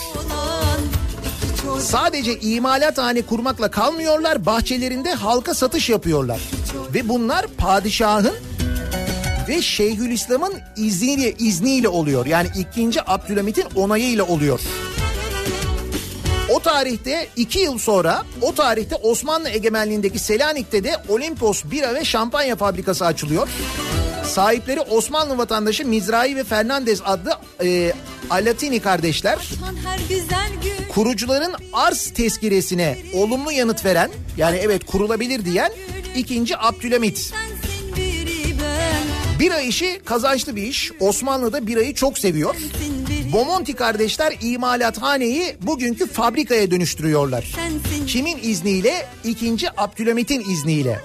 Sadece imalathane kurmakla kalmıyorlar, bahçelerinde halka satış yapıyorlar. Ve bunlar padişahın ve Şeyhülislam'ın izniyle, izniyle oluyor. Yani 2. Abdülhamit'in onayıyla oluyor. O tarihte iki yıl sonra o tarihte Osmanlı egemenliğindeki Selanik'te de Olimpos bira ve şampanya fabrikası açılıyor. Sahipleri Osmanlı vatandaşı Mizrahi ve Fernandez adlı e, Alatini kardeşler. Kurucuların arz tezkiresine olumlu yanıt veren yani evet kurulabilir diyen ikinci Abdülhamit. Bira işi kazançlı bir iş. Osmanlı'da birayı çok seviyor. Sensin Bomonti kardeşler imalathaneyi bugünkü fabrikaya dönüştürüyorlar. Kimin izniyle? İkinci Abdülhamit'in izniyle.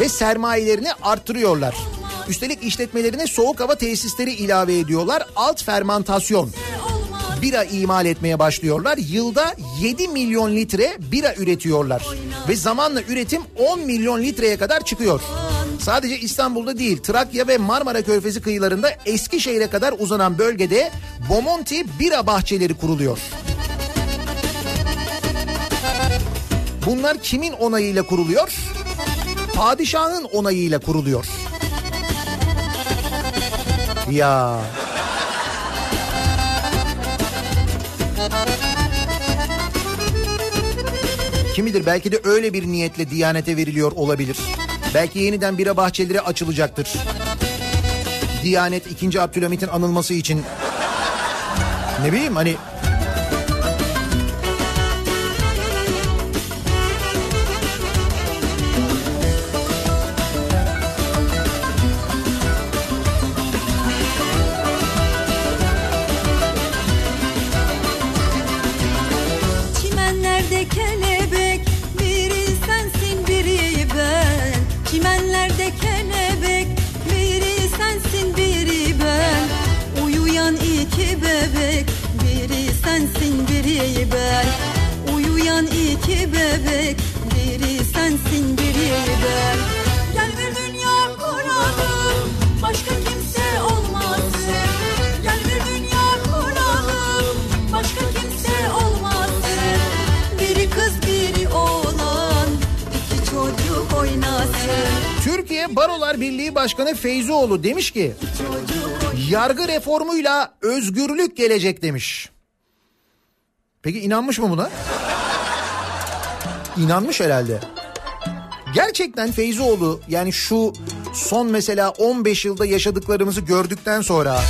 Ve sermayelerini arttırıyorlar. Üstelik işletmelerine soğuk hava tesisleri ilave ediyorlar. Alt fermantasyon. Bira imal etmeye başlıyorlar. Yılda 7 milyon litre bira üretiyorlar. Ve zamanla üretim 10 milyon litreye kadar çıkıyor. Sadece İstanbul'da değil Trakya ve Marmara Körfezi kıyılarında Eskişehir'e kadar uzanan bölgede Bomonti bira bahçeleri kuruluyor. Bunlar kimin onayıyla kuruluyor? Padişahın onayıyla kuruluyor. Ya Kim bilir belki de öyle bir niyetle Diyanete veriliyor olabilir. Belki yeniden bira bahçeleri açılacaktır. Diyanet 2. Abdülhamit'in anılması için. Ne bileyim hani biri ben Gel bir dünya kuralım başka kimse olmasın Gel bir dünya kuralım başka kimse olmasın Biri kız biri oğlan iki çocuk oynasın Türkiye Barolar Birliği Başkanı Feyzoğlu demiş ki yargı reformuyla özgürlük gelecek demiş. Peki inanmış mı buna? İnanmış herhalde. Gerçekten Feyzoğlu yani şu son mesela 15 yılda yaşadıklarımızı gördükten sonra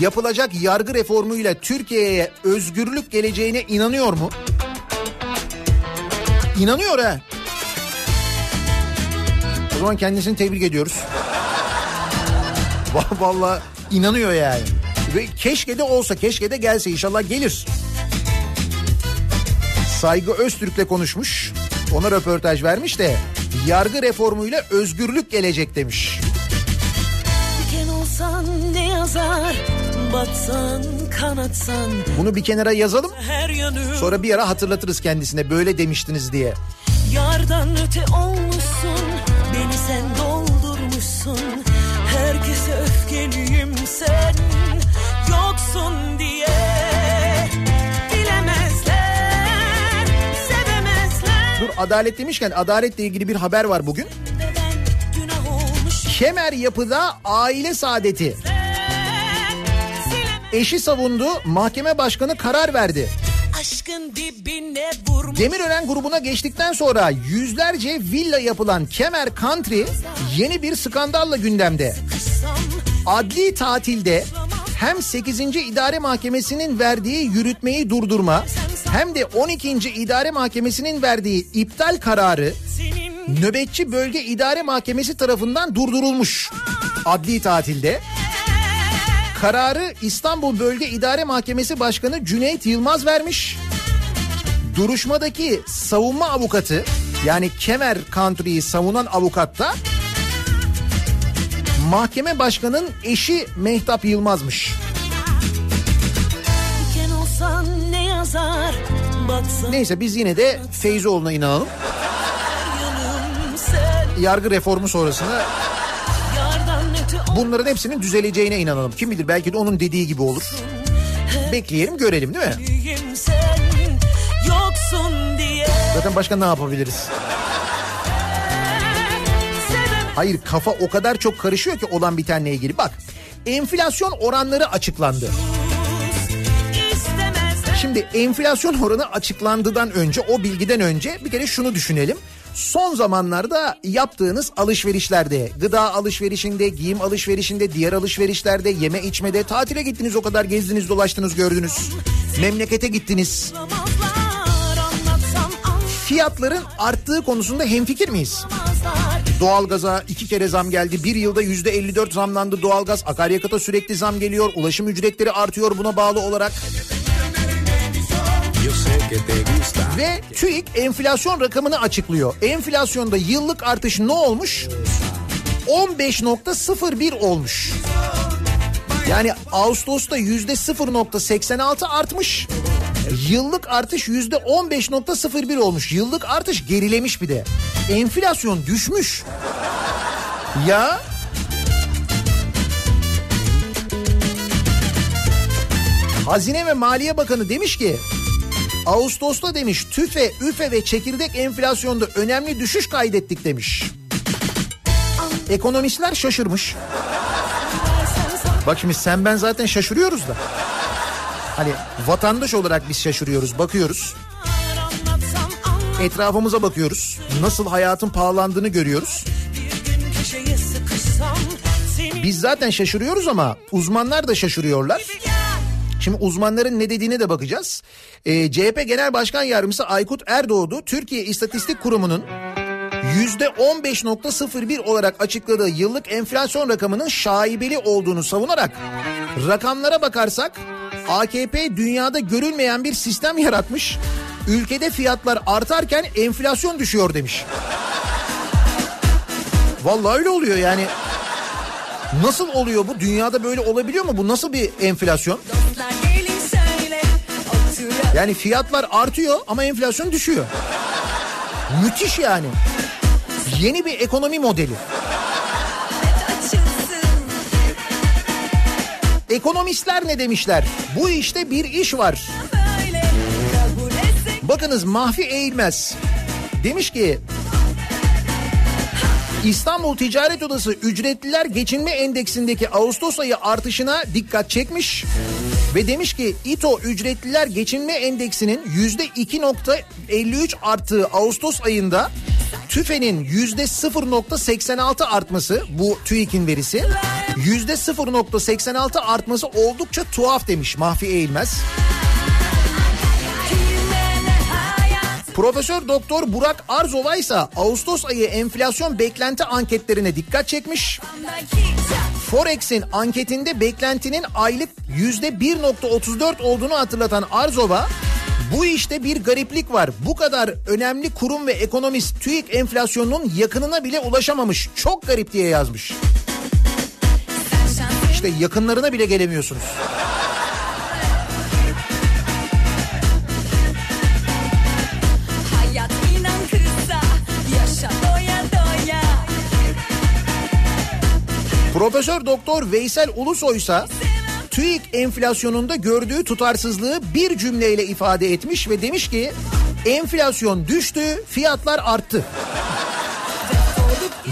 yapılacak yargı reformuyla Türkiye'ye özgürlük geleceğine inanıyor mu? İnanıyor ha. O zaman kendisini tebrik ediyoruz. Va- Vallahi inanıyor yani. Ve keşke de olsa, keşke de gelse inşallah gelir. Saygı Öztürk'le konuşmuş. Ona röportaj vermiş de yargı reformuyla özgürlük gelecek demiş. Diken olsan ne yazar Batsan kanatsan Bunu bir kenara yazalım. Sonra bir ara hatırlatırız kendisine böyle demiştiniz diye. Yardan öte olmuşsun Beni sen doldurmuşsun Herkese öfkeliyim sen Yoksun diye Dur adalet demişken adaletle ilgili bir haber var bugün. Kemer yapıda aile saadeti. Eşi savundu, mahkeme başkanı karar verdi. Demirören grubuna geçtikten sonra yüzlerce villa yapılan Kemer Country yeni bir skandalla gündemde. Adli tatilde hem 8. İdare Mahkemesi'nin verdiği yürütmeyi durdurma hem de 12. İdare Mahkemesi'nin verdiği iptal kararı nöbetçi bölge idare mahkemesi tarafından durdurulmuş. Adli tatilde. Kararı İstanbul Bölge İdare Mahkemesi Başkanı Cüneyt Yılmaz vermiş. Duruşmadaki savunma avukatı yani Kemer Country'yi savunan avukat da mahkeme başkanın eşi Mehtap Yılmaz'mış. Yazar Batsan Neyse biz yine de Feyzoğlu'na inanalım. Yargı reformu sonrasında bunların hepsinin düzeleceğine inanalım. Kim bilir belki de onun dediği gibi olur. Bekleyelim görelim değil mi? Zaten başka ne yapabiliriz? Hayır kafa o kadar çok karışıyor ki olan bitenle ilgili. Bak enflasyon oranları açıklandı. Şimdi enflasyon oranı açıklandıdan önce o bilgiden önce bir kere şunu düşünelim. Son zamanlarda yaptığınız alışverişlerde, gıda alışverişinde, giyim alışverişinde, diğer alışverişlerde, yeme içmede, tatile gittiniz o kadar gezdiniz, dolaştınız, gördünüz. Memlekete gittiniz. Fiyatların arttığı konusunda hemfikir miyiz? Doğalgaza iki kere zam geldi. Bir yılda yüzde 54 zamlandı doğalgaz. Akaryakıta sürekli zam geliyor. Ulaşım ücretleri artıyor buna bağlı olarak. Ve TÜİK enflasyon rakamını açıklıyor. Enflasyonda yıllık artış ne olmuş? 15.01 olmuş. Yani Ağustos'ta yüzde 0.86 artmış. Yıllık artış yüzde 15.01 olmuş. Yıllık artış gerilemiş bir de. Enflasyon düşmüş. Ya Hazine ve Maliye Bakanı demiş ki Ağustos'ta demiş tüfe, üfe ve çekirdek enflasyonda önemli düşüş kaydettik demiş. Ekonomistler şaşırmış. Bak şimdi sen ben zaten şaşırıyoruz da. Hani vatandaş olarak biz şaşırıyoruz, bakıyoruz. Etrafımıza bakıyoruz. Nasıl hayatın pahalandığını görüyoruz. Biz zaten şaşırıyoruz ama uzmanlar da şaşırıyorlar. Şimdi uzmanların ne dediğine de bakacağız. Ee, CHP Genel Başkan Yardımcısı Aykut Erdoğdu Türkiye İstatistik Kurumu'nun %15.01 olarak açıkladığı yıllık enflasyon rakamının şaibeli olduğunu savunarak rakamlara bakarsak AKP dünyada görülmeyen bir sistem yaratmış. Ülkede fiyatlar artarken enflasyon düşüyor demiş. Vallahi öyle oluyor yani. Nasıl oluyor bu? Dünyada böyle olabiliyor mu? Bu nasıl bir enflasyon? Yani fiyatlar artıyor ama enflasyon düşüyor. Müthiş yani. Yeni bir ekonomi modeli. Ekonomistler ne demişler? Bu işte bir iş var. Bakınız Mahfi Eğilmez demiş ki İstanbul Ticaret Odası ücretliler geçinme endeksindeki Ağustos ayı artışına dikkat çekmiş ve demiş ki İTO ücretliler geçinme endeksinin yüzde 2.53 arttığı Ağustos ayında TÜFE'nin yüzde 0.86 artması bu TÜİK'in verisi yüzde 0.86 artması oldukça tuhaf demiş Mahfi Eğilmez. Profesör Doktor Burak Arzova ise Ağustos ayı enflasyon beklenti anketlerine dikkat çekmiş. Forex'in anketinde beklentinin aylık yüzde 1.34 olduğunu hatırlatan Arzova bu işte bir gariplik var. Bu kadar önemli kurum ve ekonomist TÜİK enflasyonunun yakınına bile ulaşamamış. Çok garip diye yazmış. İşte yakınlarına bile gelemiyorsunuz. Profesör Doktor Veysel Ulusoy ise TÜİK enflasyonunda gördüğü tutarsızlığı bir cümleyle ifade etmiş ve demiş ki enflasyon düştü, fiyatlar arttı.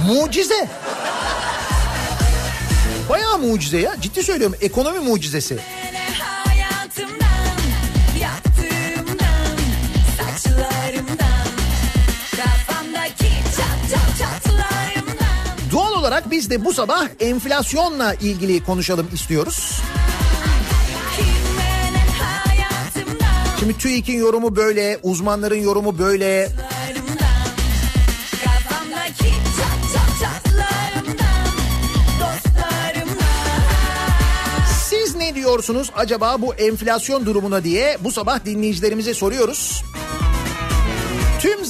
Mucize. Bayağı mucize ya. Ciddi söylüyorum ekonomi mucizesi. Olarak biz de bu sabah enflasyonla ilgili konuşalım istiyoruz. Şimdi TÜİK'in yorumu böyle, uzmanların yorumu böyle. Siz ne diyorsunuz acaba bu enflasyon durumuna diye bu sabah dinleyicilerimize soruyoruz.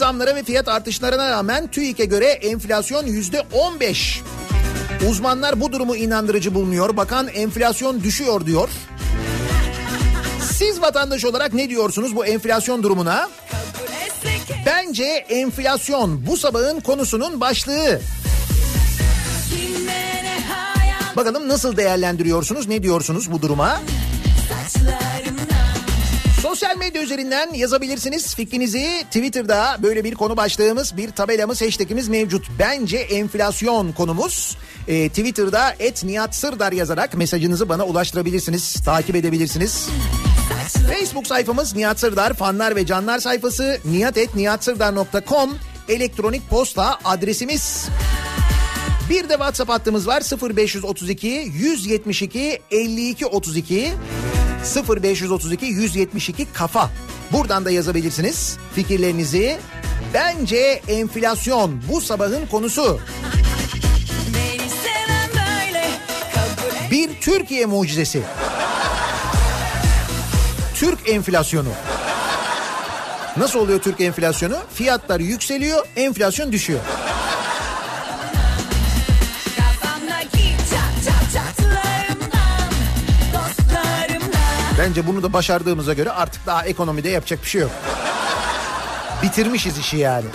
Zamlara ve fiyat artışlarına rağmen TÜİK'e göre enflasyon yüzde 15. Uzmanlar bu durumu inandırıcı bulmuyor. Bakan enflasyon düşüyor diyor. Siz vatandaş olarak ne diyorsunuz bu enflasyon durumuna? Bence enflasyon bu sabahın konusunun başlığı. Bakalım nasıl değerlendiriyorsunuz, ne diyorsunuz bu duruma? Sosyal medya üzerinden yazabilirsiniz fikrinizi. Twitter'da böyle bir konu başlığımız, bir tabelamız, hashtagimiz mevcut. Bence enflasyon konumuz. Ee, Twitter'da et Nihat Sırdar yazarak mesajınızı bana ulaştırabilirsiniz, takip edebilirsiniz. Facebook sayfamız Nihat Sırdar fanlar ve canlar sayfası nihatetnihatsırdar.com elektronik posta adresimiz. Bir de WhatsApp hattımız var 0532 172 52 32 0532 172 kafa. Buradan da yazabilirsiniz fikirlerinizi. Bence enflasyon bu sabahın konusu. Bir Türkiye mucizesi. Türk enflasyonu. Nasıl oluyor Türk enflasyonu? Fiyatlar yükseliyor, enflasyon düşüyor. Bence bunu da başardığımıza göre artık daha ekonomide yapacak bir şey yok. Bitirmişiz işi yani.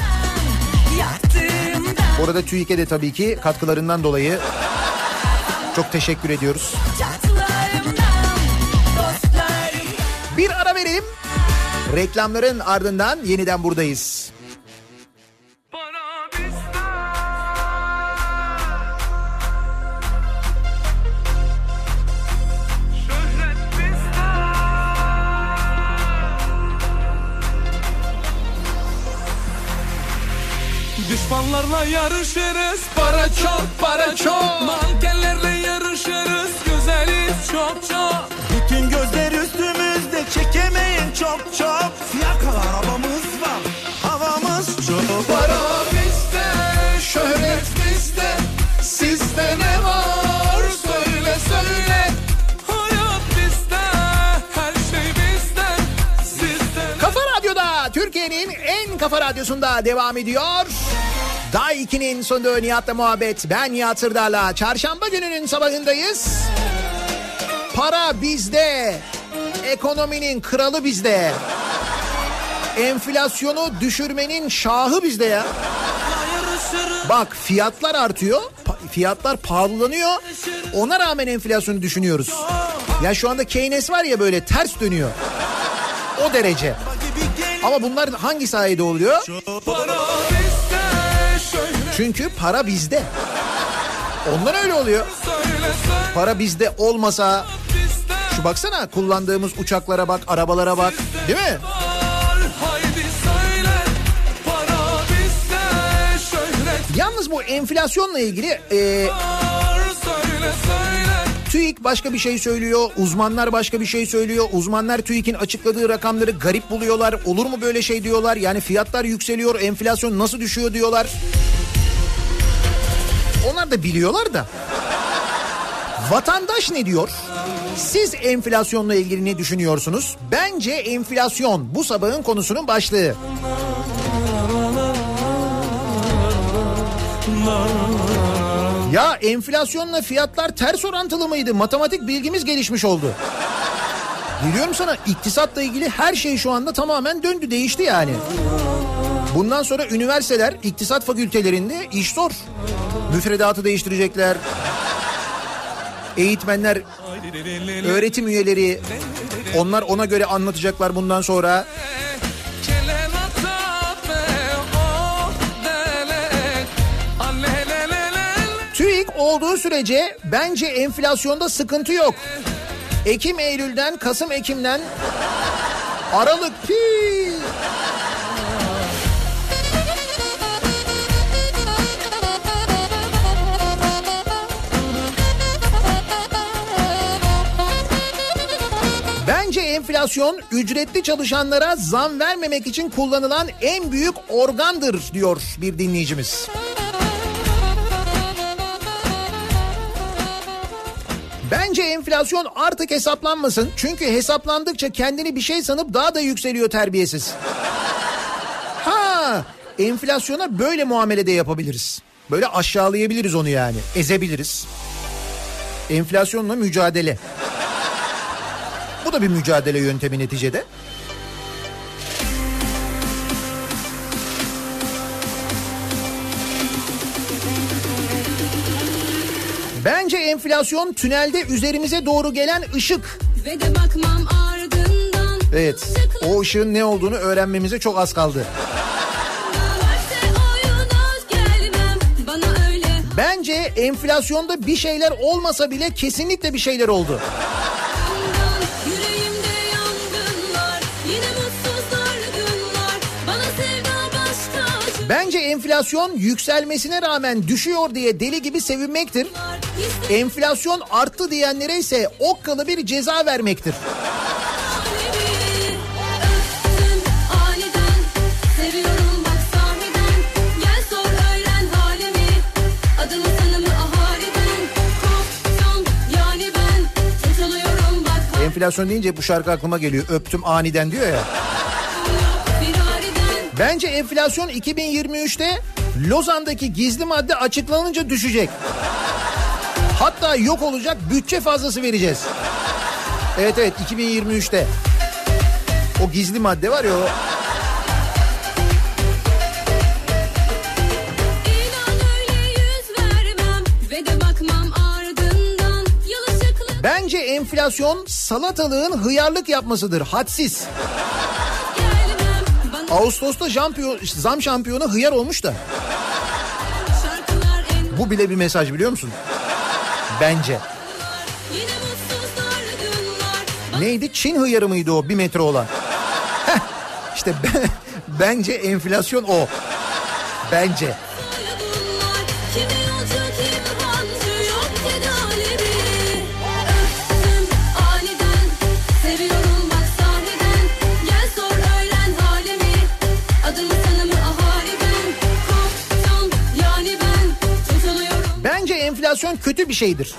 Bu arada TÜİK'e de tabii ki katkılarından dolayı çok teşekkür ediyoruz. Bir ara verelim. Reklamların ardından yeniden buradayız. Düşmanlarla yarışırız. Para çok para çok. Mankenlerle yarışırız. Güzeliz çok çok. Bütün gözler üstümüzde. Çekemeyin çok çok. Fiyakalar arabamız var. Havamız çok. Para bizde Şöhret bizde. Sizde ne var? Söyle söyle. Hayat bizde Her şey bizde. Sizde Kafa Radyo'da Türkiye'nin en kafa radyosunda devam ediyor. Day 2'nin sonunda Nihat'la muhabbet. Ben Nihat Sırdar'la. Çarşamba gününün sabahındayız. Para bizde. Ekonominin kralı bizde. Enflasyonu düşürmenin şahı bizde ya. Bak fiyatlar artıyor. Fiyatlar pahalılanıyor. Ona rağmen enflasyonu düşünüyoruz. Ya şu anda Keynes var ya böyle ters dönüyor. O derece. Ama bunlar hangi sayede oluyor? Para Çünkü para bizde. Ondan öyle oluyor. Para bizde olmasa şu baksana kullandığımız uçaklara bak, arabalara bak. Değil mi? Yalnız bu enflasyonla ilgili e, TÜİK başka bir şey söylüyor, uzmanlar başka bir şey söylüyor. Uzmanlar TÜİK'in açıkladığı rakamları garip buluyorlar. Olur mu böyle şey diyorlar. Yani fiyatlar yükseliyor, enflasyon nasıl düşüyor diyorlar. Onlar da biliyorlar da. Vatandaş ne diyor? Siz enflasyonla ilgili ne düşünüyorsunuz? Bence enflasyon bu sabahın konusunun başlığı. Ya enflasyonla fiyatlar ters orantılı mıydı? Matematik bilgimiz gelişmiş oldu. Biliyorum sana iktisatla ilgili her şey şu anda tamamen döndü değişti yani. Bundan sonra üniversiteler iktisat fakültelerinde iş zor. Müfredatı değiştirecekler. Eğitmenler, öğretim üyeleri onlar ona göre anlatacaklar bundan sonra. TÜİK olduğu sürece bence enflasyonda sıkıntı yok. Ekim Eylül'den Kasım Ekim'den Aralık pi. Enflasyon ücretli çalışanlara zam vermemek için kullanılan en büyük organdır diyor bir dinleyicimiz. Bence enflasyon artık hesaplanmasın. Çünkü hesaplandıkça kendini bir şey sanıp daha da yükseliyor terbiyesiz. Ha, enflasyona böyle muamele de yapabiliriz. Böyle aşağılayabiliriz onu yani. Ezebiliriz. Enflasyonla mücadele. Bu da bir mücadele yöntemi neticede. Bence enflasyon tünelde üzerimize doğru gelen ışık. Ve de bakmam ardından Evet. O ışığın ne olduğunu öğrenmemize çok az kaldı. Bence enflasyonda bir şeyler olmasa bile kesinlikle bir şeyler oldu. Bence enflasyon yükselmesine rağmen düşüyor diye deli gibi sevinmektir. Enflasyon arttı diyenlere ise okkalı bir ceza vermektir. Enflasyon deyince bu şarkı aklıma geliyor. Öptüm aniden diyor ya. Bence enflasyon 2023'te Lozan'daki gizli madde açıklanınca düşecek. Hatta yok olacak bütçe fazlası vereceğiz. Evet evet 2023'te. O gizli madde var ya o. Bence enflasyon salatalığın hıyarlık yapmasıdır. Hadsiz. Ağustos'ta şampiyon, zam şampiyonu hıyar olmuş da. Bu bile bir mesaj biliyor musun? Bence. Neydi? Çin hıyarı mıydı o bir metre olan? İşte ben, bence enflasyon o. Bence. Bence enflasyon kötü bir şeydir.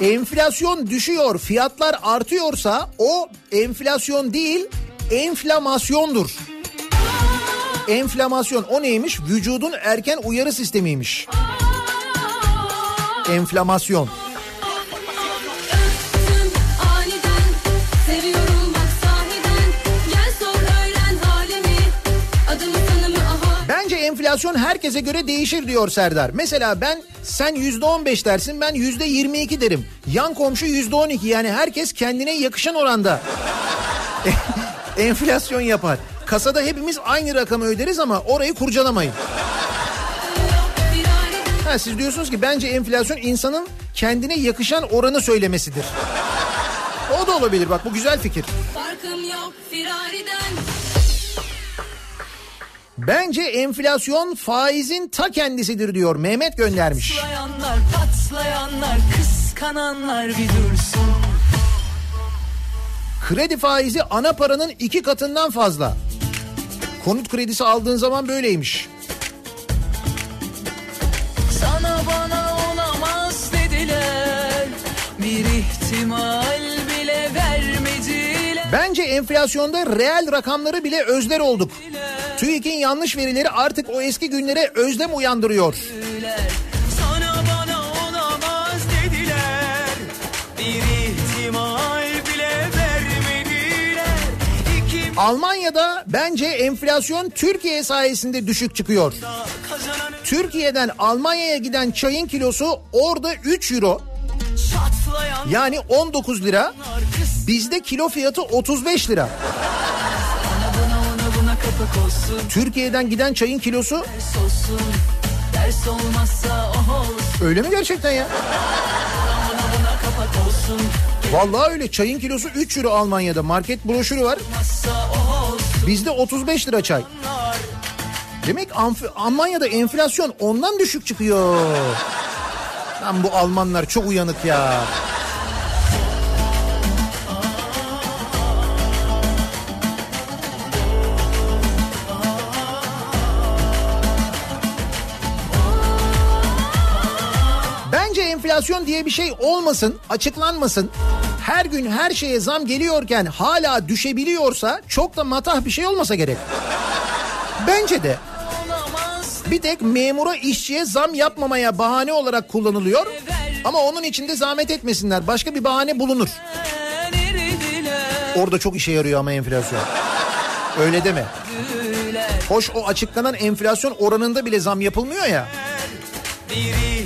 Enflasyon düşüyor, fiyatlar artıyorsa o enflasyon değil, enflamasyondur. Enflamasyon o neymiş? Vücudun erken uyarı sistemiymiş. Enflamasyon. Enflasyon herkese göre değişir diyor Serdar. Mesela ben sen yüzde on beş dersin ben yüzde yirmi iki derim. Yan komşu yüzde on iki yani herkes kendine yakışan oranda enflasyon yapar. Kasada hepimiz aynı rakamı öderiz ama orayı kurcalamayın. Ha, siz diyorsunuz ki bence enflasyon insanın kendine yakışan oranı söylemesidir. O da olabilir bak bu güzel fikir. Farkım yok firariden Bence enflasyon faizin ta kendisidir diyor Mehmet göndermiş. Patlayanlar patlayanlar kıskananlar bir dursun Kredi faizi ana paranın iki katından fazla. Konut kredisi aldığın zaman böyleymiş. Sana bana olamaz dediler Bir ihtimal bile vermediler Bence enflasyonda reel rakamları bile özler olduk. TÜİK'in yanlış verileri artık o eski günlere özlem uyandırıyor. Almanya'da bence enflasyon Türkiye sayesinde düşük çıkıyor. Türkiye'den Almanya'ya giden çayın kilosu orada 3 euro yani 19 lira. Bizde kilo fiyatı 35 lira. Türkiye'den giden çayın kilosu Ders olsun Ders olmazsa oh olsun öyle mi gerçekten ya? Vallahi öyle çayın kilosu 3 euro Almanya'da market broşürü var. Oh Bizde 35 lira çay. Demek Amf- Almanya'da enflasyon ondan düşük çıkıyor. Lan bu Almanlar çok uyanık ya. Enflasyon diye bir şey olmasın, açıklanmasın. Her gün her şeye zam geliyorken hala düşebiliyorsa çok da matah bir şey olmasa gerek. Bence de. Bir tek memura işçiye zam yapmamaya bahane olarak kullanılıyor. Ama onun içinde zahmet etmesinler. Başka bir bahane bulunur. Orada çok işe yarıyor ama enflasyon. Öyle deme. Hoş o açıklanan enflasyon oranında bile zam yapılmıyor ya. Bir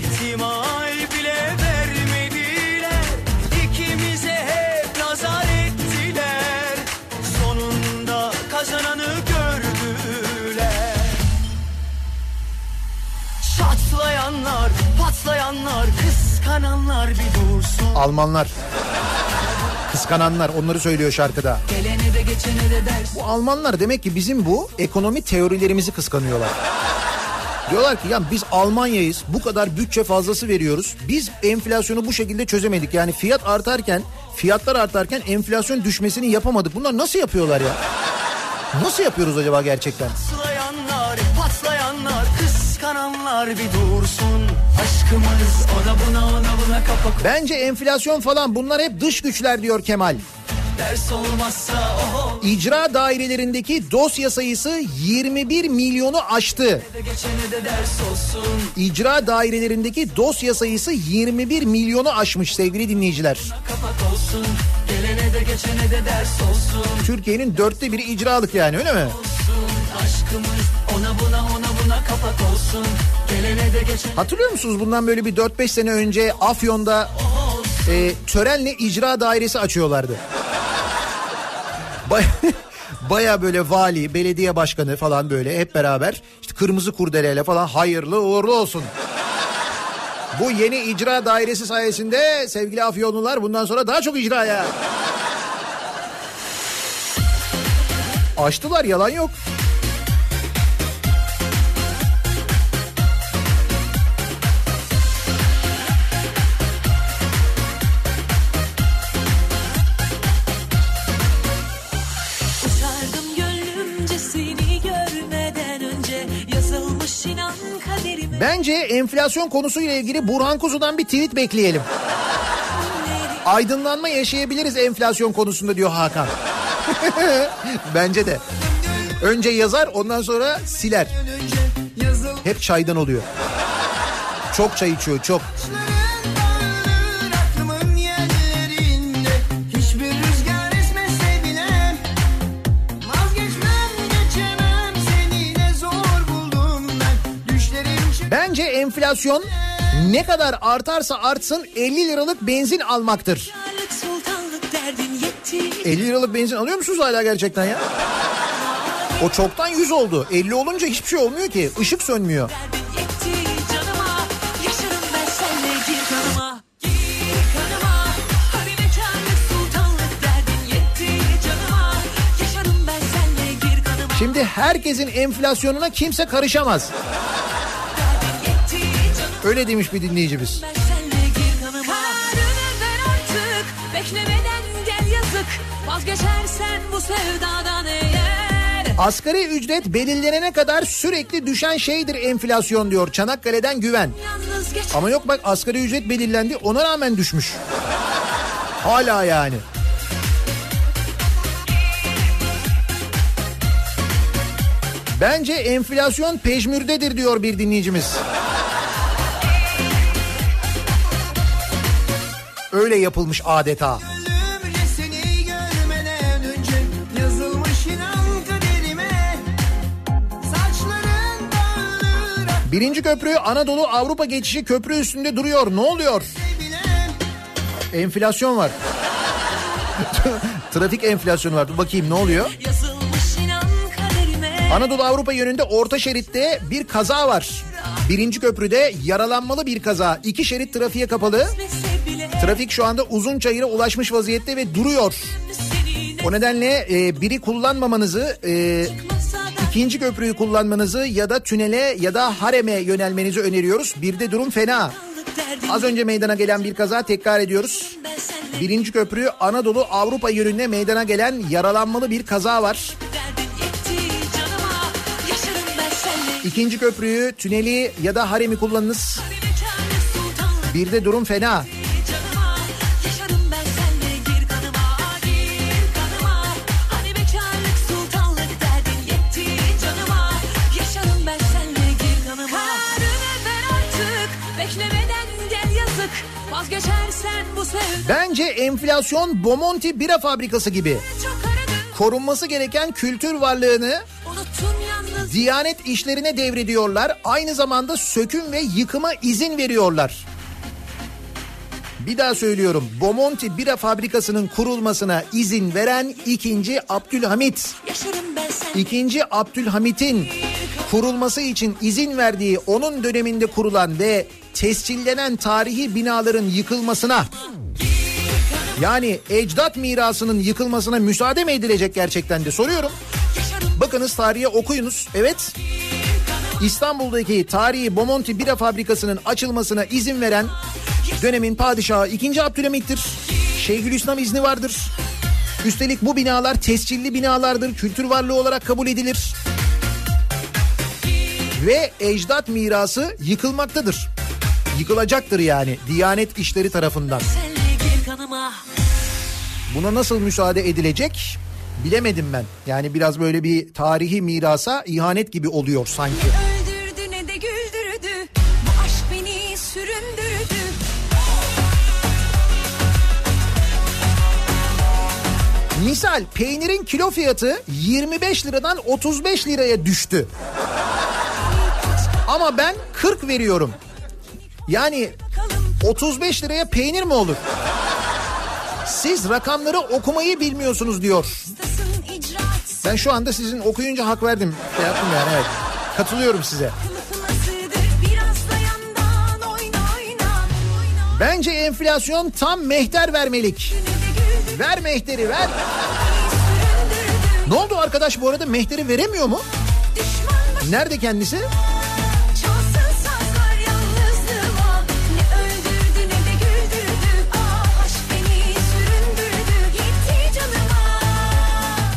Çatlayanlar, patlayanlar, kıskananlar bir dursun Almanlar. Kıskananlar onları söylüyor şarkıda. Gelene de geçene de ders Bu Almanlar demek ki bizim bu ekonomi teorilerimizi kıskanıyorlar. Diyorlar ki ya biz Almanya'yız bu kadar bütçe fazlası veriyoruz. Biz enflasyonu bu şekilde çözemedik. Yani fiyat artarken fiyatlar artarken enflasyon düşmesini yapamadık. Bunlar nasıl yapıyorlar ya? Nasıl yapıyoruz acaba gerçekten? Patlayanlar, kıskananlar bir dursun Aşkımız o da buna ona buna kapak Bence enflasyon falan bunlar hep dış güçler diyor Kemal. Ders olmazsa oho İcra dairelerindeki dosya sayısı 21 milyonu aştı. İcra dairelerindeki dosya sayısı 21 milyonu aşmış sevgili dinleyiciler. Türkiye'nin dörtte biri icralık yani öyle mi? olsun Aşkımız ona buna Hatırlıyor musunuz bundan böyle bir 4-5 sene önce Afyon'da e, törenle icra dairesi açıyorlardı. Baya, baya böyle vali, belediye başkanı falan böyle hep beraber işte kırmızı kurdeleyle falan hayırlı uğurlu olsun. Bu yeni icra dairesi sayesinde sevgili Afyonlular bundan sonra daha çok icraya. Açtılar yalan yok. Bence enflasyon konusuyla ilgili Burhan Kuzu'dan bir tweet bekleyelim. Aydınlanma yaşayabiliriz enflasyon konusunda diyor Hakan. Bence de. Önce yazar ondan sonra siler. Hep çaydan oluyor. Çok çay içiyor çok. Enflasyon ne kadar artarsa artsın 50 liralık benzin almaktır. Krallık sultanlık derdin yetti 50 liralık benzin alıyor musunuz hala gerçekten ya? O çoktan 100 oldu. 50 olunca hiçbir şey olmuyor ki. Işık sönmüyor. Şimdi herkesin enflasyonuna kimse karışamaz. Öyle demiş bir dinleyicimiz. Asgari ücret belirlenene kadar sürekli düşen şeydir enflasyon diyor Çanakkale'den güven. Ama yok bak asgari ücret belirlendi ona rağmen düşmüş. Hala yani. Bence enflasyon pejmürdedir diyor bir dinleyicimiz. Öyle yapılmış adeta. Birinci köprü Anadolu Avrupa geçişi köprü üstünde duruyor. Ne oluyor? Enflasyon var. Trafik enflasyonu var. Dur bakayım ne oluyor? Anadolu Avrupa yönünde orta şeritte bir kaza var. Birinci köprüde yaralanmalı bir kaza. İki şerit trafiğe kapalı. Bile Trafik şu anda uzun çayıra ulaşmış vaziyette ve duruyor. O nedenle e, biri kullanmamanızı, e, ikinci köprüyü kullanmanızı ya da tünele ya da hareme yönelmenizi öneriyoruz. Bir de durum fena. Az önce meydana gelen bir kaza tekrar ediyoruz. Birinci köprü Anadolu Avrupa yönünde meydana gelen yaralanmalı bir kaza var. İkinci köprüyü, tüneli ya da haremi kullanınız. Bir de durum fena. Bence enflasyon Bomonti bira fabrikası gibi. Korunması gereken kültür varlığını Diyanet işlerine devrediyorlar. Aynı zamanda söküm ve yıkıma izin veriyorlar. Bir daha söylüyorum. Bomonti bira fabrikasının kurulmasına izin veren ikinci Abdülhamit. İkinci Abdülhamit'in kurulması için izin verdiği onun döneminde kurulan ve tescillenen tarihi binaların yıkılmasına Yani ecdat mirasının yıkılmasına müsaade mi edilecek gerçekten de soruyorum. Bakınız tarihe okuyunuz. Evet. İstanbul'daki tarihi Bomonti Bira Fabrikası'nın açılmasına izin veren dönemin padişahı 2. Abdülhamit'tir. Şeyhülislam izni vardır. Üstelik bu binalar tescilli binalardır. Kültür varlığı olarak kabul edilir. Ve ecdat mirası yıkılmaktadır. Yıkılacaktır yani Diyanet işleri tarafından. Kanıma Buna nasıl müsaade edilecek bilemedim ben. Yani biraz böyle bir tarihi mirasa ihanet gibi oluyor sanki. Öldürdü ne de güldürdü Bu aşk beni süründürdü Misal peynirin kilo fiyatı 25 liradan 35 liraya düştü. Ama ben 40 veriyorum. Yani 35 liraya peynir mi olur? Siz rakamları okumayı bilmiyorsunuz diyor. Ben şu anda sizin okuyunca hak verdim. Şey yaptım yani evet. Katılıyorum size. Bence enflasyon tam mehter vermelik. Ver mehteri ver. Ne oldu arkadaş bu arada mehteri veremiyor mu? Nerede kendisi? Çalsın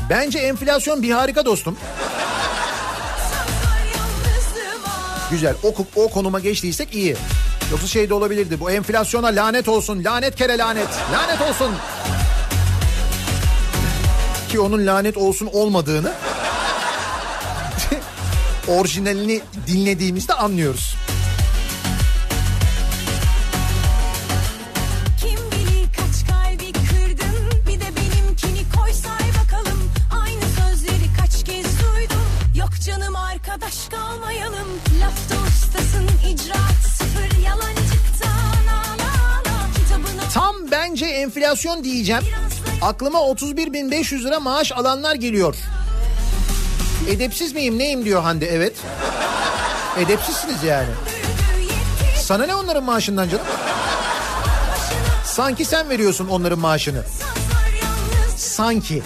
Bence enflasyon bir harika dostum. Güzel o, o konuma geçtiysek iyi. Yoksa şey de olabilirdi bu enflasyona lanet olsun lanet kere lanet lanet olsun. Ki onun lanet olsun olmadığını orijinalini dinlediğimizde anlıyoruz. Enflasyon diyeceğim. Aklıma 31.500 lira maaş alanlar geliyor. Edepsiz miyim neyim diyor Hande evet. Edepsizsiniz yani. Sana ne onların maaşından canım? Sanki sen veriyorsun onların maaşını. Sanki.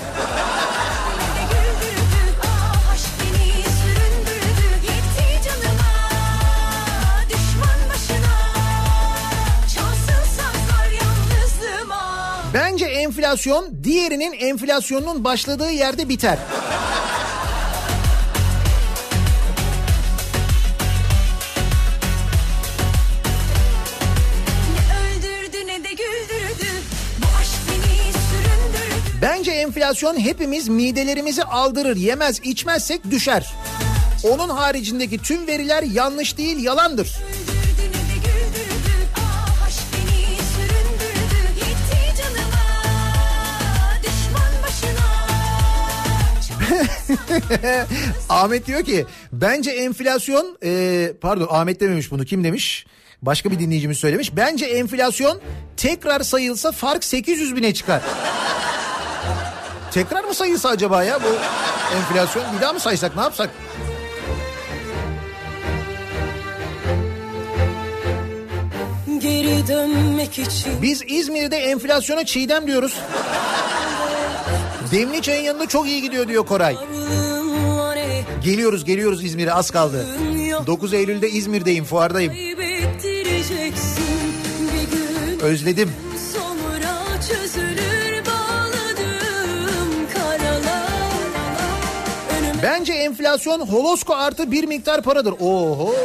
Enflasyon diğerinin enflasyonunun başladığı yerde biter. Bence enflasyon hepimiz midelerimizi aldırır, yemez, içmezsek düşer. Onun haricindeki tüm veriler yanlış değil, yalandır. Ahmet diyor ki bence enflasyon e, pardon Ahmet dememiş bunu kim demiş? Başka bir dinleyicimiz söylemiş. Bence enflasyon tekrar sayılsa fark 800 bine çıkar. tekrar mı sayılsa acaba ya bu enflasyon? Bir daha mı saysak ne yapsak? Geri dönmek için Biz İzmir'de enflasyona çiğdem diyoruz. Demli çayın yanında çok iyi gidiyor diyor Koray. Geliyoruz geliyoruz İzmir'e az kaldı. 9 Eylül'de İzmir'deyim fuardayım. Özledim. Bence enflasyon holosko artı bir miktar paradır. Oho.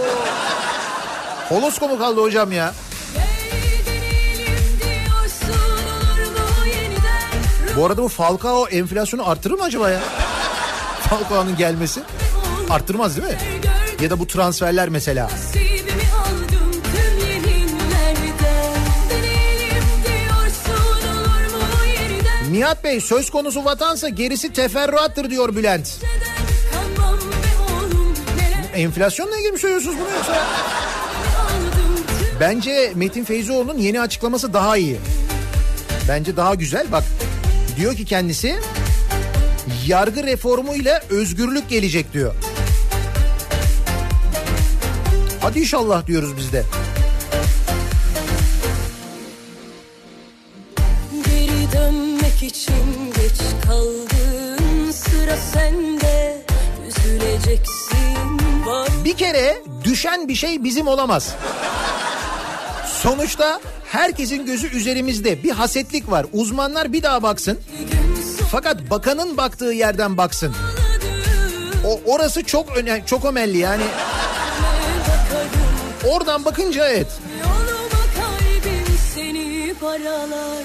Holosko mu kaldı hocam ya? Bu arada bu Falcao enflasyonu artırır mı acaba ya? Falcao'nun gelmesi arttırmaz değil mi? Ya da bu transferler mesela. Nihat Bey söz konusu vatansa gerisi teferruattır diyor Bülent. Enflasyonla ilgili mi söylüyorsunuz bunu yoksa? Bence Metin Feyzioğlu'nun yeni açıklaması daha iyi. Bence daha güzel. Bak diyor ki kendisi yargı reformuyla özgürlük gelecek diyor. Hadi inşallah diyoruz biz de. Geri için geç kaldın sıra sende üzüleceksin var Bir kere düşen bir şey bizim olamaz. Sonuçta herkesin gözü üzerimizde. Bir hasetlik var. Uzmanlar bir daha baksın. Fakat bakanın baktığı yerden baksın. O orası çok önemli, çok önemli yani. Oradan bakınca evet. Yoluma kalbim seni paralar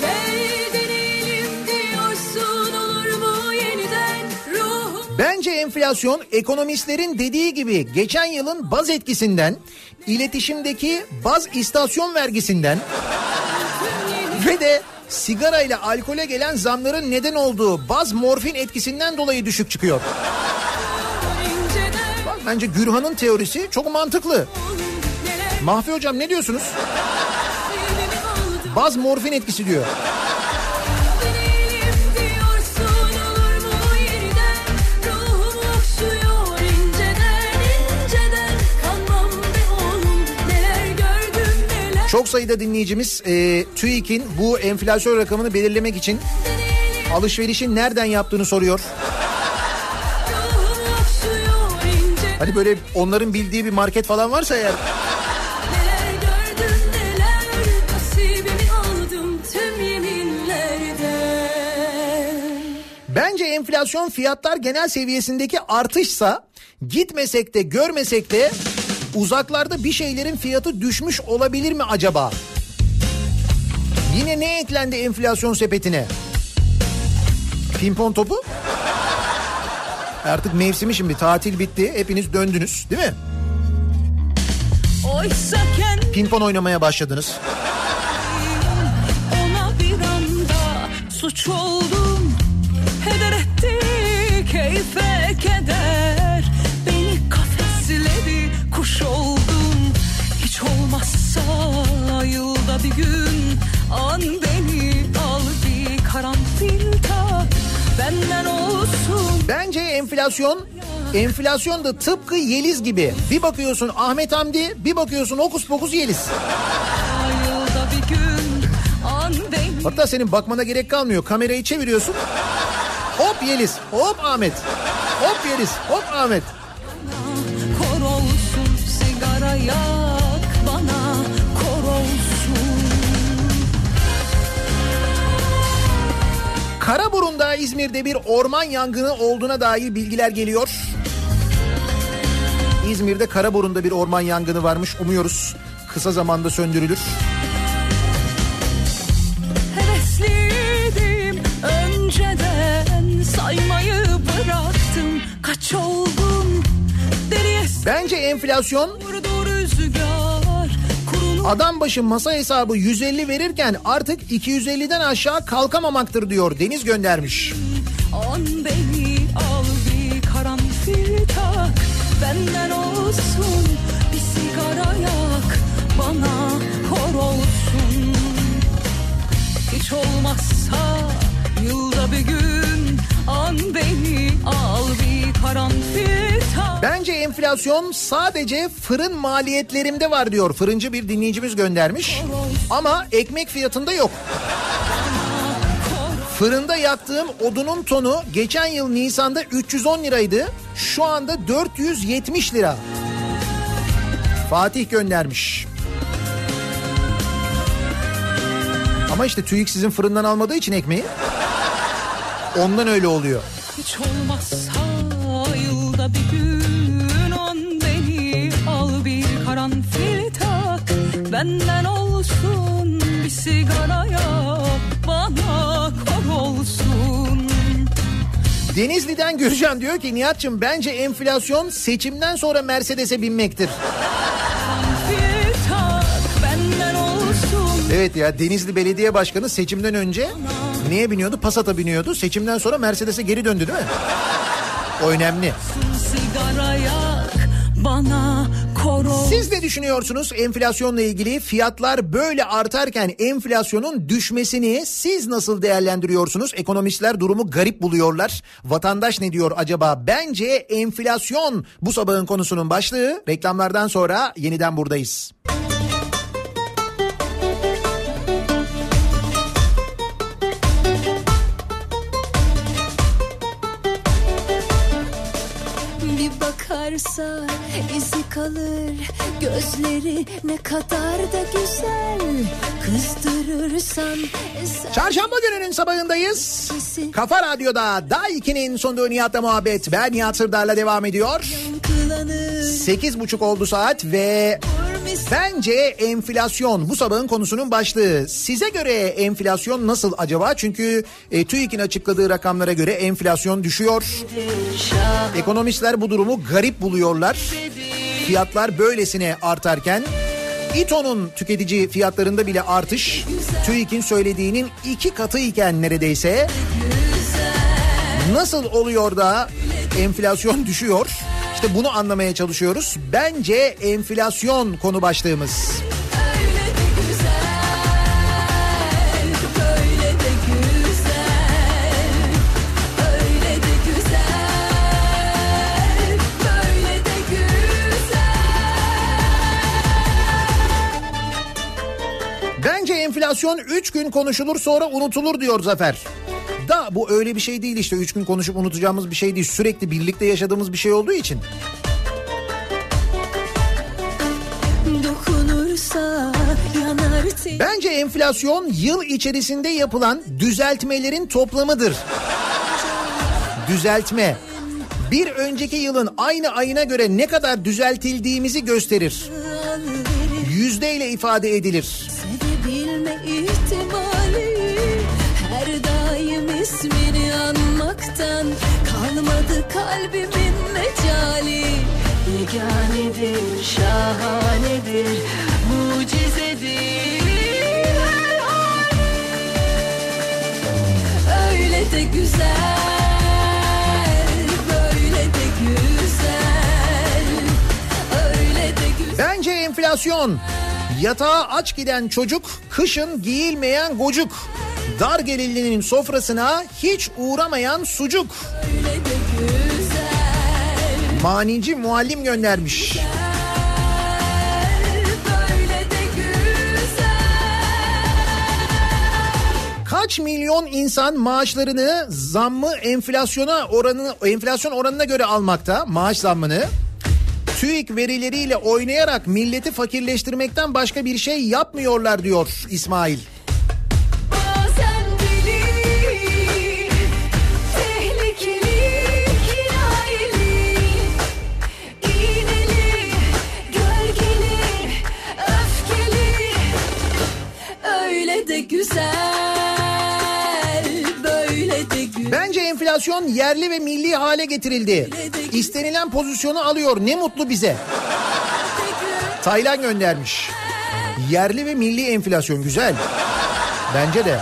Gel enflasyon ekonomistlerin dediği gibi geçen yılın baz etkisinden, iletişimdeki baz istasyon vergisinden ve de sigara ile alkole gelen zamların neden olduğu baz morfin etkisinden dolayı düşük çıkıyor. Bak bence Gürhan'ın teorisi çok mantıklı. Mahfi hocam ne diyorsunuz? Baz morfin etkisi diyor. Çok sayıda dinleyicimiz e, TÜİK'in bu enflasyon rakamını belirlemek için alışverişin nereden yaptığını soruyor. Hani böyle onların bildiği bir market falan varsa eğer bence enflasyon fiyatlar genel seviyesindeki artışsa gitmesek de görmesek de uzaklarda bir şeylerin fiyatı düşmüş olabilir mi acaba? Yine ne eklendi enflasyon sepetine? Pimpon topu? Artık mevsimi şimdi tatil bitti. Hepiniz döndünüz değil mi? Oysa kendim Pimpon oynamaya başladınız. ona bir anda suç oldum Heder etti keyfe keder enflasyon enflasyon da tıpkı Yeliz gibi. Bir bakıyorsun Ahmet Hamdi, bir bakıyorsun Okus Pokus Yeliz. Hatta senin bakmana gerek kalmıyor. Kamerayı çeviriyorsun. Hop Yeliz, hop Ahmet. Hop Yeliz, hop Ahmet. Karaburun'da İzmir'de bir orman yangını olduğuna dair bilgiler geliyor. İzmir'de Karaburun'da bir orman yangını varmış. Umuyoruz kısa zamanda söndürülür. Hevesliydim önceden saymayı bıraktım kaç oldum deriye Bence enflasyon adam başı masa hesabı 150 verirken artık 250'den aşağı kalkamamaktır diyor. Deniz göndermiş. an beni al bir karanfil tak benden olsun bir sigara yak bana kor olsun hiç olmazsa yılda bir gün an beni al bir karanfil Bence enflasyon sadece fırın maliyetlerimde var diyor. Fırıncı bir dinleyicimiz göndermiş. Ama ekmek fiyatında yok. Fırında yaktığım odunun tonu geçen yıl Nisan'da 310 liraydı. Şu anda 470 lira. Fatih göndermiş. Ama işte TÜİK sizin fırından almadığı için ekmeği. Ondan öyle oluyor. Hiç yılda bir gün on beni al bir karanfil tak benden olsun bir sigara yak bana kor olsun. Denizli'den Gürcan diyor ki Nihat'cığım bence enflasyon seçimden sonra Mercedes'e binmektir. Evet ya Denizli Belediye Başkanı seçimden önce neye biniyordu? Passat'a biniyordu. Seçimden sonra Mercedes'e geri döndü değil mi? O önemli. Siz ne düşünüyorsunuz enflasyonla ilgili? Fiyatlar böyle artarken enflasyonun düşmesini siz nasıl değerlendiriyorsunuz? Ekonomistler durumu garip buluyorlar. Vatandaş ne diyor acaba? Bence enflasyon bu sabahın konusunun başlığı. Reklamlardan sonra yeniden buradayız. Varsa izi kalır Gözleri ne kadar da güzel Kızdırırsan Çarşamba gününün sabahındayız. Kafa Radyo'da Daha 2'nin sonunda Nihat'la muhabbet. Ben Nihat Sırdar'la devam ediyor. Sekiz buçuk oldu saat ve bence enflasyon bu sabahın konusunun başlığı. Size göre enflasyon nasıl acaba? Çünkü e, TÜİK'in açıkladığı rakamlara göre enflasyon düşüyor. Ekonomistler bu durumu garip buluyorlar. Fiyatlar böylesine artarken İTO'nun tüketici fiyatlarında bile artış TÜİK'in söylediğinin iki katı iken neredeyse nasıl oluyor da enflasyon düşüyor? İşte bunu anlamaya çalışıyoruz. Bence enflasyon konu başlığımız. Bence enflasyon 3 gün konuşulur sonra unutulur diyor Zafer. Da bu öyle bir şey değil işte 3 gün konuşup unutacağımız bir şey değil. Sürekli birlikte yaşadığımız bir şey olduğu için. Bence enflasyon yıl içerisinde yapılan düzeltmelerin toplamıdır. Düzeltme. Bir önceki yılın aynı ayına göre ne kadar düzeltildiğimizi gösterir. Yüzdeyle ifade edilir. Kalmadı kalbimin mecali Yeganedir, şahanedir, mucizedir her hali. Öyle de güzel Bence enflasyon. Yatağa aç giden çocuk, kışın giyilmeyen gocuk. Dar gelirlinin sofrasına hiç uğramayan sucuk. Manici muallim göndermiş. Kaç milyon insan maaşlarını zammı enflasyona oranı enflasyon oranına göre almakta maaş zammını. TÜİK verileriyle oynayarak milleti fakirleştirmekten başka bir şey yapmıyorlar diyor İsmail. Güzel, böyle de güzel. Bence enflasyon yerli ve milli hale getirildi. İstenilen pozisyonu alıyor. Ne mutlu bize. Taylan göndermiş. Yerli ve milli enflasyon güzel. Bence de.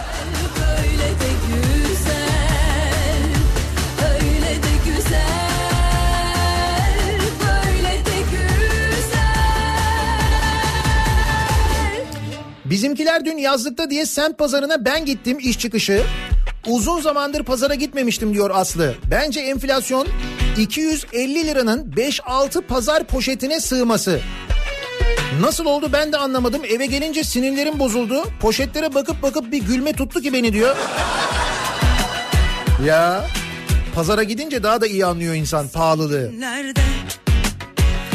Bizimkiler dün yazlıkta diye semt pazarına ben gittim iş çıkışı. Uzun zamandır pazara gitmemiştim diyor Aslı. Bence enflasyon 250 liranın 5-6 pazar poşetine sığması. Nasıl oldu ben de anlamadım. Eve gelince sinirlerim bozuldu. Poşetlere bakıp bakıp bir gülme tuttu ki beni diyor. Ya pazara gidince daha da iyi anlıyor insan pahalılığı. Nerede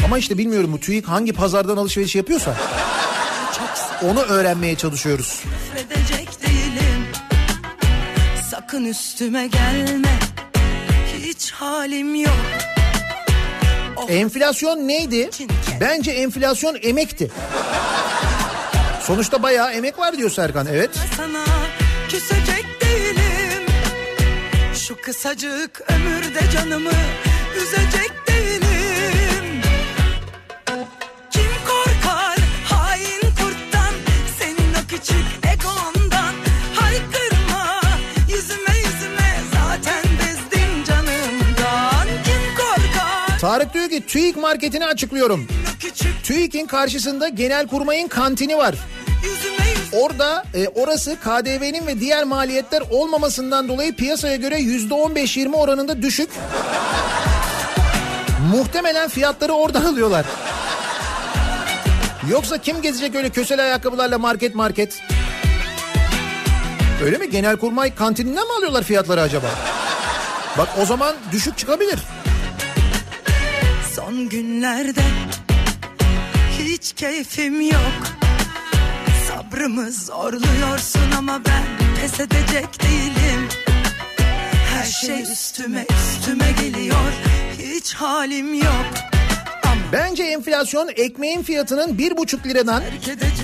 Ama işte bilmiyorum bu TÜİK hangi pazardan alışveriş yapıyorsa onu öğrenmeye çalışıyoruz. değilim Sakın üstüme gelme Hiç halim yok Enflasyon neydi? Bence enflasyon emekti. Sonuçta bayağı emek var diyor Serkan. Evet. Sana küsecek değilim Şu kısacık ömürde canımı üzecek Tarık diyor ki TÜİK marketini açıklıyorum. TÜİK'in karşısında Genelkurmay'ın kantini var. Orada e, orası KDV'nin ve diğer maliyetler olmamasından dolayı piyasaya göre %15-20 oranında düşük. Muhtemelen fiyatları oradan alıyorlar. Yoksa kim gezecek öyle kösel ayakkabılarla market market? Öyle mi? Genelkurmay kantininden mi alıyorlar fiyatları acaba? Bak o zaman düşük çıkabilir. Son günlerde hiç keyfim yok. Sabrımı zorluyorsun ama ben pes edecek değilim. Her şey üstüme üstüme geliyor. Hiç halim yok. Bence enflasyon ekmeğin fiyatının bir buçuk liradan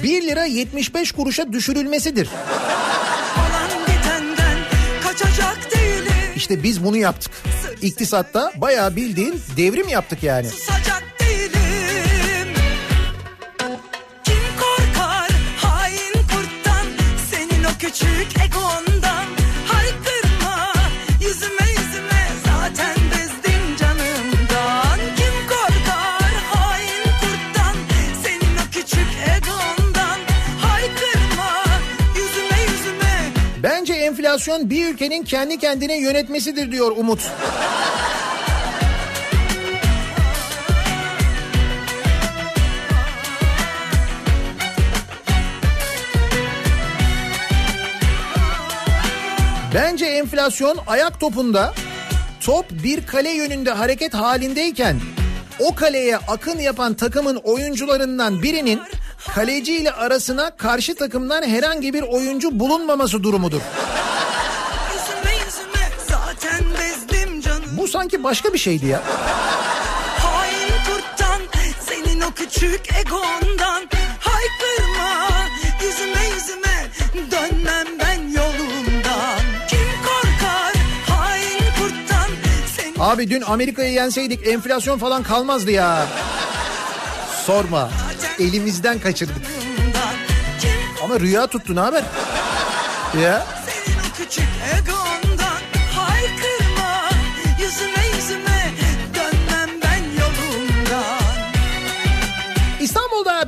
1 lira 75 kuruşa düşürülmesidir. İşte biz bunu yaptık. İktisatta bayağı bildiğin devrim yaptık yani. Susacak küçük enflasyon bir ülkenin kendi kendine yönetmesidir diyor Umut. Bence enflasyon ayak topunda top bir kale yönünde hareket halindeyken o kaleye akın yapan takımın oyuncularından birinin kaleci ile arasına karşı takımdan herhangi bir oyuncu bulunmaması durumudur. Sanki başka bir şeydi ya. Kurttan senin o küçük egondan haykırma yüzüme yüzüme dönmem ben yolumdan kim korkar hain kurttan senin Abi dün Amerika'yı yenseydik enflasyon falan kalmazdı ya. Sorma. Elimizden kaçırdık. yolundan Ama rüya tuttu ne haber? Ya. senin o küçük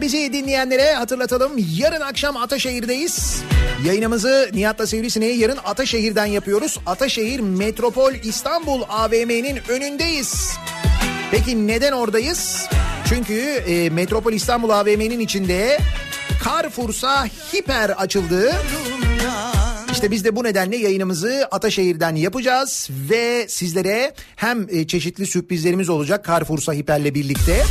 bizi dinleyenlere hatırlatalım. Yarın akşam Ataşehir'deyiz. Yayınımızı Nihat'la Sivrisineği yarın Ataşehir'den yapıyoruz. Ataşehir Metropol İstanbul AVM'nin önündeyiz. Peki neden oradayız? Çünkü e, Metropol İstanbul AVM'nin içinde Carrefour'sa hiper açıldı. İşte biz de bu nedenle yayınımızı Ataşehir'den yapacağız ve sizlere hem e, çeşitli sürprizlerimiz olacak Carrefour'sa hiperle birlikte.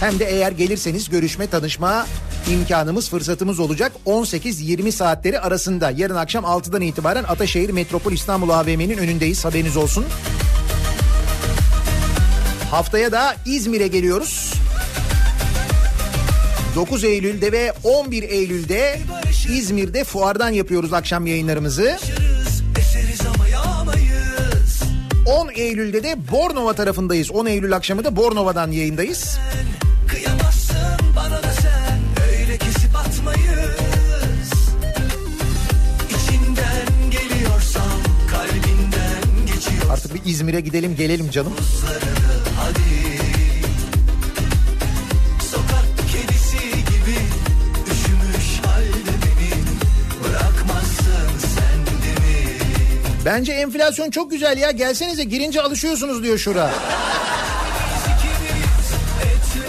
Hem de eğer gelirseniz görüşme, tanışma imkanımız, fırsatımız olacak. 18-20 saatleri arasında yarın akşam 6'dan itibaren Ataşehir Metropol İstanbul AVM'nin önündeyiz. Haberiniz olsun. Haftaya da İzmir'e geliyoruz. 9 Eylül'de ve 11 Eylül'de İzmir'de fuardan yapıyoruz akşam yayınlarımızı. Eseriz ama yağmayız 10 Eylül'de de Bornova tarafındayız. 10 Eylül akşamı da Bornova'dan yayındayız. Kıyamazsın bana da sen Öyle kesip atmayız İçinden geliyorsam Kalbinden geçiyor Artık bir İzmir'e gidelim gelelim canım. hadi Sokak kedisi gibi Üşümüş halde beni Bırakmazsın sen de mi Bence enflasyon çok güzel ya. Gelsenize girince alışıyorsunuz diyor şura.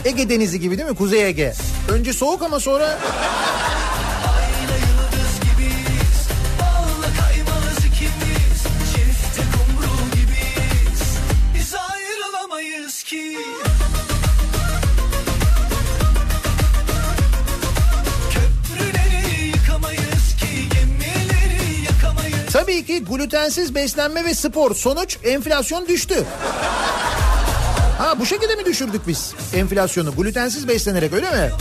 Ege Denizi gibi değil mi? Kuzey Ege. Önce soğuk ama sonra Ayna yıldız gibiyiz Balla kaymaz ikimiz Çifte kumru gibiyiz Biz ayrılamayız ki Köprüleri yıkamayız ki Gemileri yakamayız tabii ki glutensiz beslenme ve spor. Sonuç enflasyon düştü. Ha bu şekilde mi düşürdük biz enflasyonu? Glutensiz beslenerek öyle mi?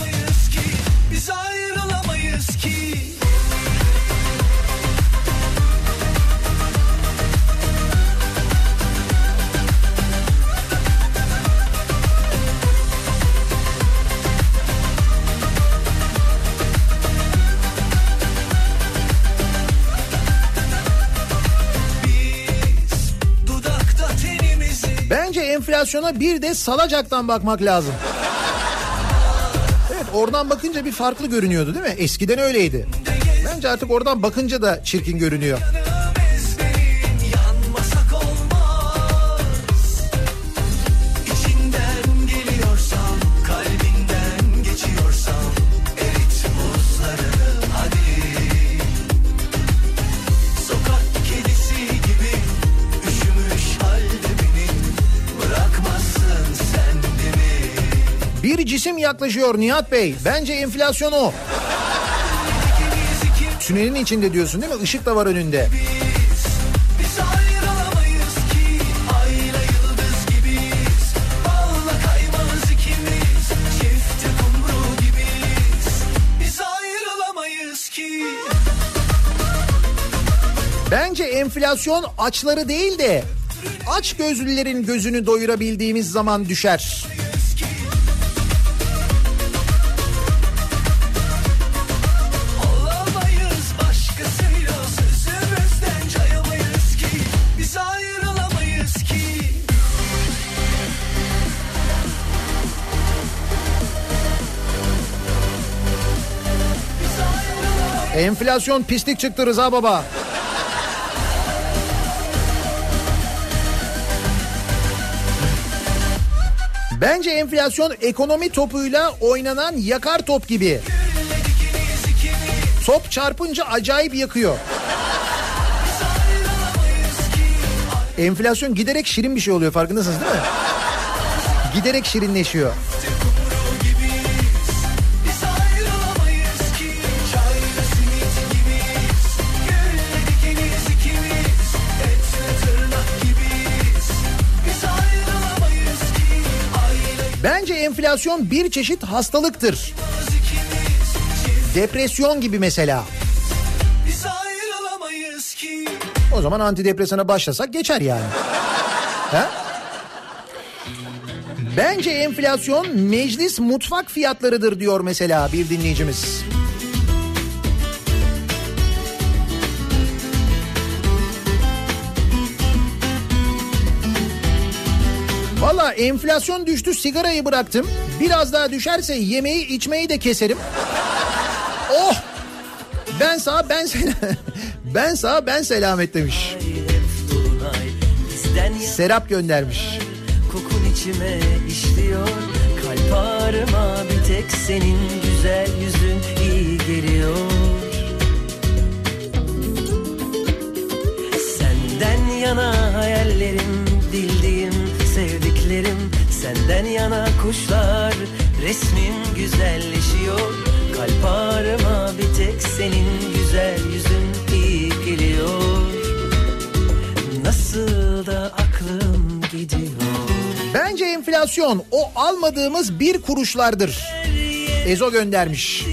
Enflasyona bir de salacaktan bakmak lazım. Evet oradan bakınca bir farklı görünüyordu değil mi? Eskiden öyleydi. Bence artık oradan bakınca da çirkin görünüyor. Cisim yaklaşıyor Nihat Bey. Bence enflasyon o. Tünelin içinde diyorsun değil mi? Işık da var önünde. Bence enflasyon açları değil de aç gözlülerin gözünü doyurabildiğimiz zaman düşer. Enflasyon pislik çıktı Rıza Baba. Bence enflasyon ekonomi topuyla oynanan yakar top gibi. Top çarpınca acayip yakıyor. Enflasyon giderek şirin bir şey oluyor farkındasınız değil mi? Giderek şirinleşiyor. Enflasyon bir çeşit hastalıktır. Depresyon gibi mesela. O zaman antidepresana başlasak geçer yani. ha? Bence enflasyon meclis mutfak fiyatlarıdır diyor mesela bir dinleyicimiz. Valla enflasyon düştü sigarayı bıraktım. Biraz daha düşerse yemeği içmeyi de keserim. Oh! Ben sağ ben sel ben sağ ben selamet demiş. Serap göndermiş. kokun içime işliyor Kalp ağrıma bir tek senin güzel yüzün iyi geliyor Senden yana hayallerim, bildiğim, sevdiklerim Senden yana kuşlar, resmin güzelleşiyor Kalp ağrıma bir tek senin güzel yüzün iyi geliyor Nasıl da aklım gidiyor Bence enflasyon o almadığımız bir kuruşlardır. Ezo göndermiş.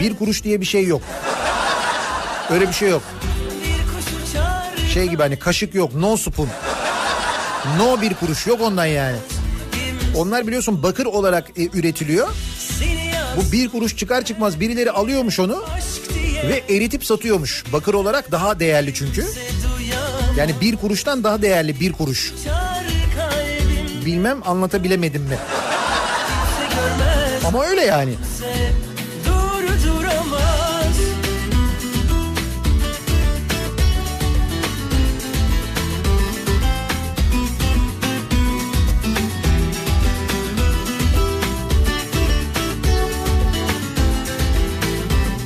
Bir kuruş diye bir şey yok. Öyle bir şey yok. Şey gibi hani kaşık yok. No spoon. No bir kuruş yok ondan yani. Onlar biliyorsun bakır olarak e, üretiliyor. Bu bir kuruş çıkar çıkmaz birileri alıyormuş onu ve eritip satıyormuş. Bakır olarak daha değerli çünkü. Yani bir kuruştan daha değerli bir kuruş. Bilmem anlatabilemedim mi? Ama öyle yani.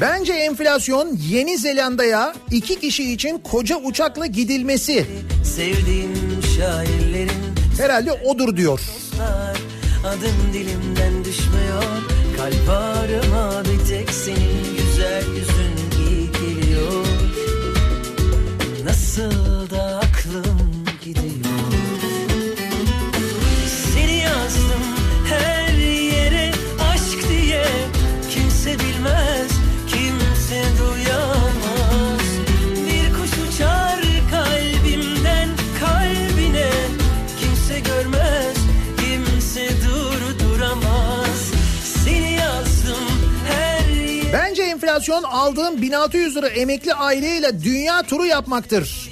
Bence enflasyon Yeni Zelanda'ya iki kişi için koca uçakla gidilmesi. sevdiğim şairlerin Herhalde odur diyor. adım dilimden düşmüyor kalp ağrıma bir tek senin güzel yüzün iyi geliyor nasıl da aklım Enflasyon aldığım 1600 lira emekli aileyle dünya turu yapmaktır.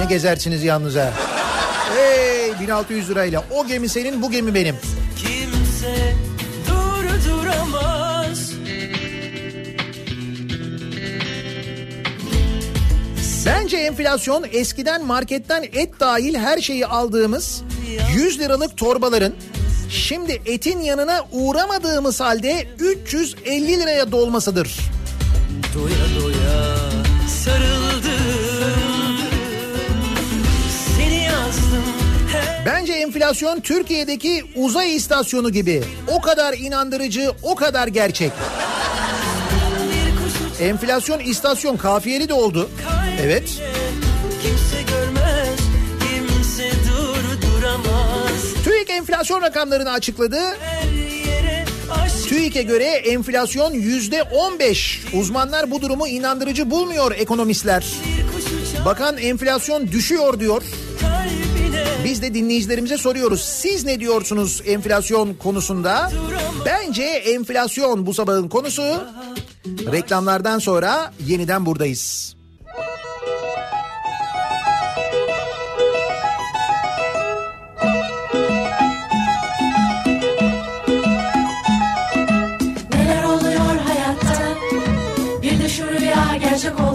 Ne gezersiniz yalnız ha. Hey 1600 lirayla o gemi senin bu gemi benim. kimse durduramaz Bence enflasyon eskiden marketten et dahil her şeyi aldığımız 100 liralık torbaların şimdi etin yanına uğramadığımız halde 350 liraya dolmasıdır. Doya doya Bence enflasyon Türkiye'deki uzay istasyonu gibi. O kadar inandırıcı, o kadar gerçek. Enflasyon istasyon kafiyeli de oldu. Evet. Enflasyon rakamlarını açıkladı. TÜİK'e göre enflasyon yüzde 15. Uzmanlar bu durumu inandırıcı bulmuyor ekonomistler. Bakan enflasyon düşüyor diyor. Biz de dinleyicilerimize soruyoruz. Siz ne diyorsunuz enflasyon konusunda? Bence enflasyon bu sabahın konusu. Reklamlardan sonra yeniden buradayız.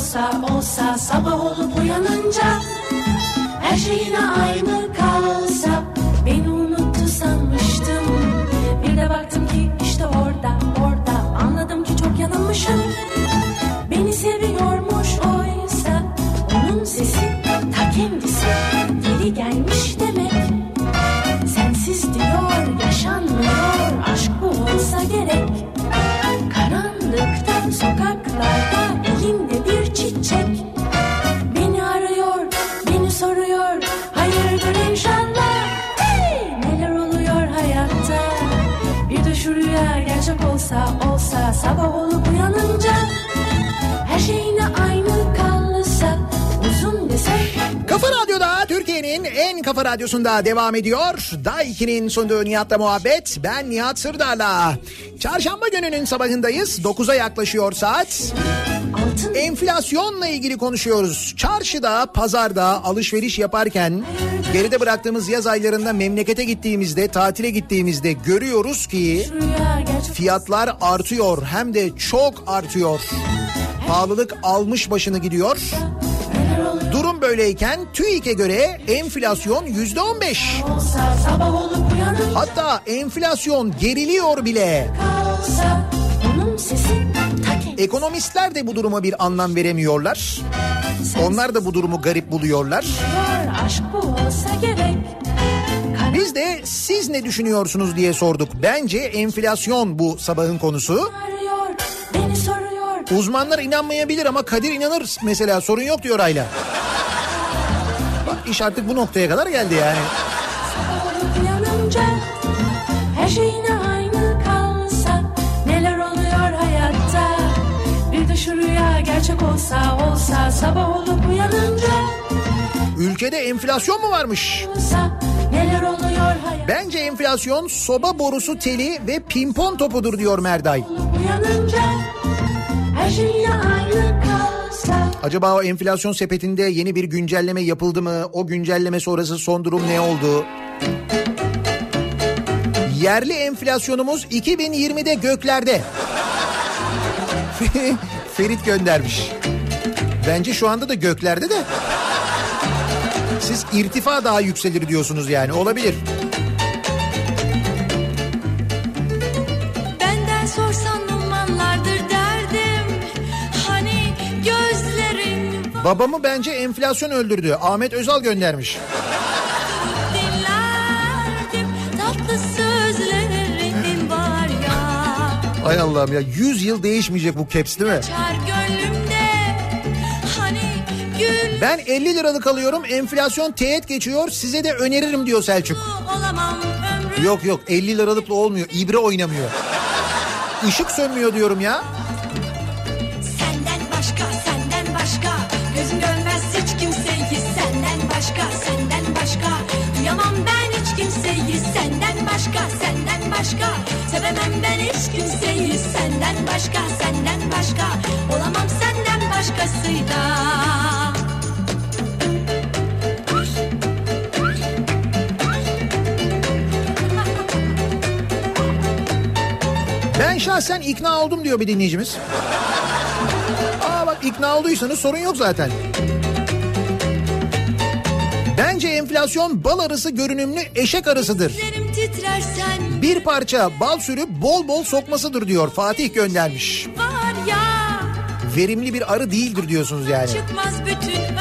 Olsa olsa Sabah olup uyanınca Her şey yine aynı kalsa Beni unuttu sanmıştım. Bir de baktım ki işte orada orada Anladım ki çok yanılmışım Türkiye'nin en kafa radyosunda devam ediyor. Day 2'nin sunduğu Nihat'la muhabbet. Ben Nihat Sırdar'la. Çarşamba gününün sabahındayız. 9'a yaklaşıyor saat. altın Enflasyonla ilgili konuşuyoruz. Çarşıda, pazarda alışveriş yaparken geride bıraktığımız yaz aylarında memlekete gittiğimizde, tatile gittiğimizde görüyoruz ki fiyatlar artıyor hem de çok artıyor. Pahalılık almış başını gidiyor. Böyleyken TÜİK'e göre enflasyon yüzde on beş. Hatta enflasyon geriliyor bile. Ekonomistler de bu duruma bir anlam veremiyorlar. Onlar da bu durumu garip buluyorlar. Biz de siz ne düşünüyorsunuz diye sorduk. Bence enflasyon bu sabahın konusu. Uzmanlar inanmayabilir ama Kadir inanır mesela sorun yok diyor Ayla. İş artık bu noktaya kadar geldi yani. Uyanınca her şey yine aynı kalsa Neler oluyor hayatta Bir de şu rüya gerçek olsa olsa Sabah olup uyanınca Ülkede enflasyon mu varmış? olsa Bence enflasyon soba borusu teli ve pimpon topudur diyor Merday. Uyanınca her şey yine aynı Acaba o enflasyon sepetinde yeni bir güncelleme yapıldı mı? O güncelleme sonrası son durum ne oldu? Yerli enflasyonumuz 2020'de göklerde. Ferit göndermiş. Bence şu anda da göklerde de. Siz irtifa daha yükselir diyorsunuz yani olabilir. Benden Babamı bence enflasyon öldürdü. Ahmet Özal göndermiş. Ay Allah'ım ya 100 yıl değişmeyecek bu caps değil mi? Hani Ben 50 liralık alıyorum enflasyon teğet geçiyor size de öneririm diyor Selçuk. Yok yok 50 liralıkla olmuyor ibre oynamıyor. Işık sönmüyor diyorum ya. Ben hiç kimseyi Senden başka, senden başka Olamam senden başkasıyla Ben şahsen ikna oldum diyor bir dinleyicimiz. Aa bak ikna olduysanız sorun yok zaten. Bence enflasyon bal arısı görünümlü eşek arısıdır. Titrersen Bir parça bal sürüp bol bol sokmasıdır diyor Fatih göndermiş. var ya Verimli bir arı değildir diyorsunuz yani. Çıkmaz bütün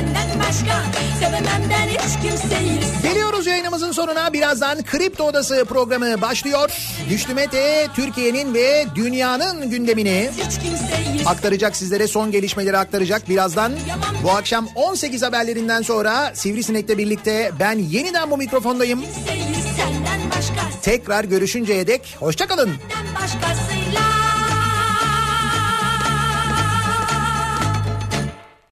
senden başka sevemem ben hiç kimseyi Geliyoruz yayınımızın sonuna. Birazdan Kripto Odası programı başlıyor. Güçlü Mete Türkiye'nin ve dünyanın gündemini aktaracak sizlere son gelişmeleri aktaracak birazdan. Bu akşam 18 haberlerinden sonra Sivrisinek'le birlikte ben yeniden bu mikrofondayım. Tekrar görüşünceye dek hoşçakalın. başkasıyla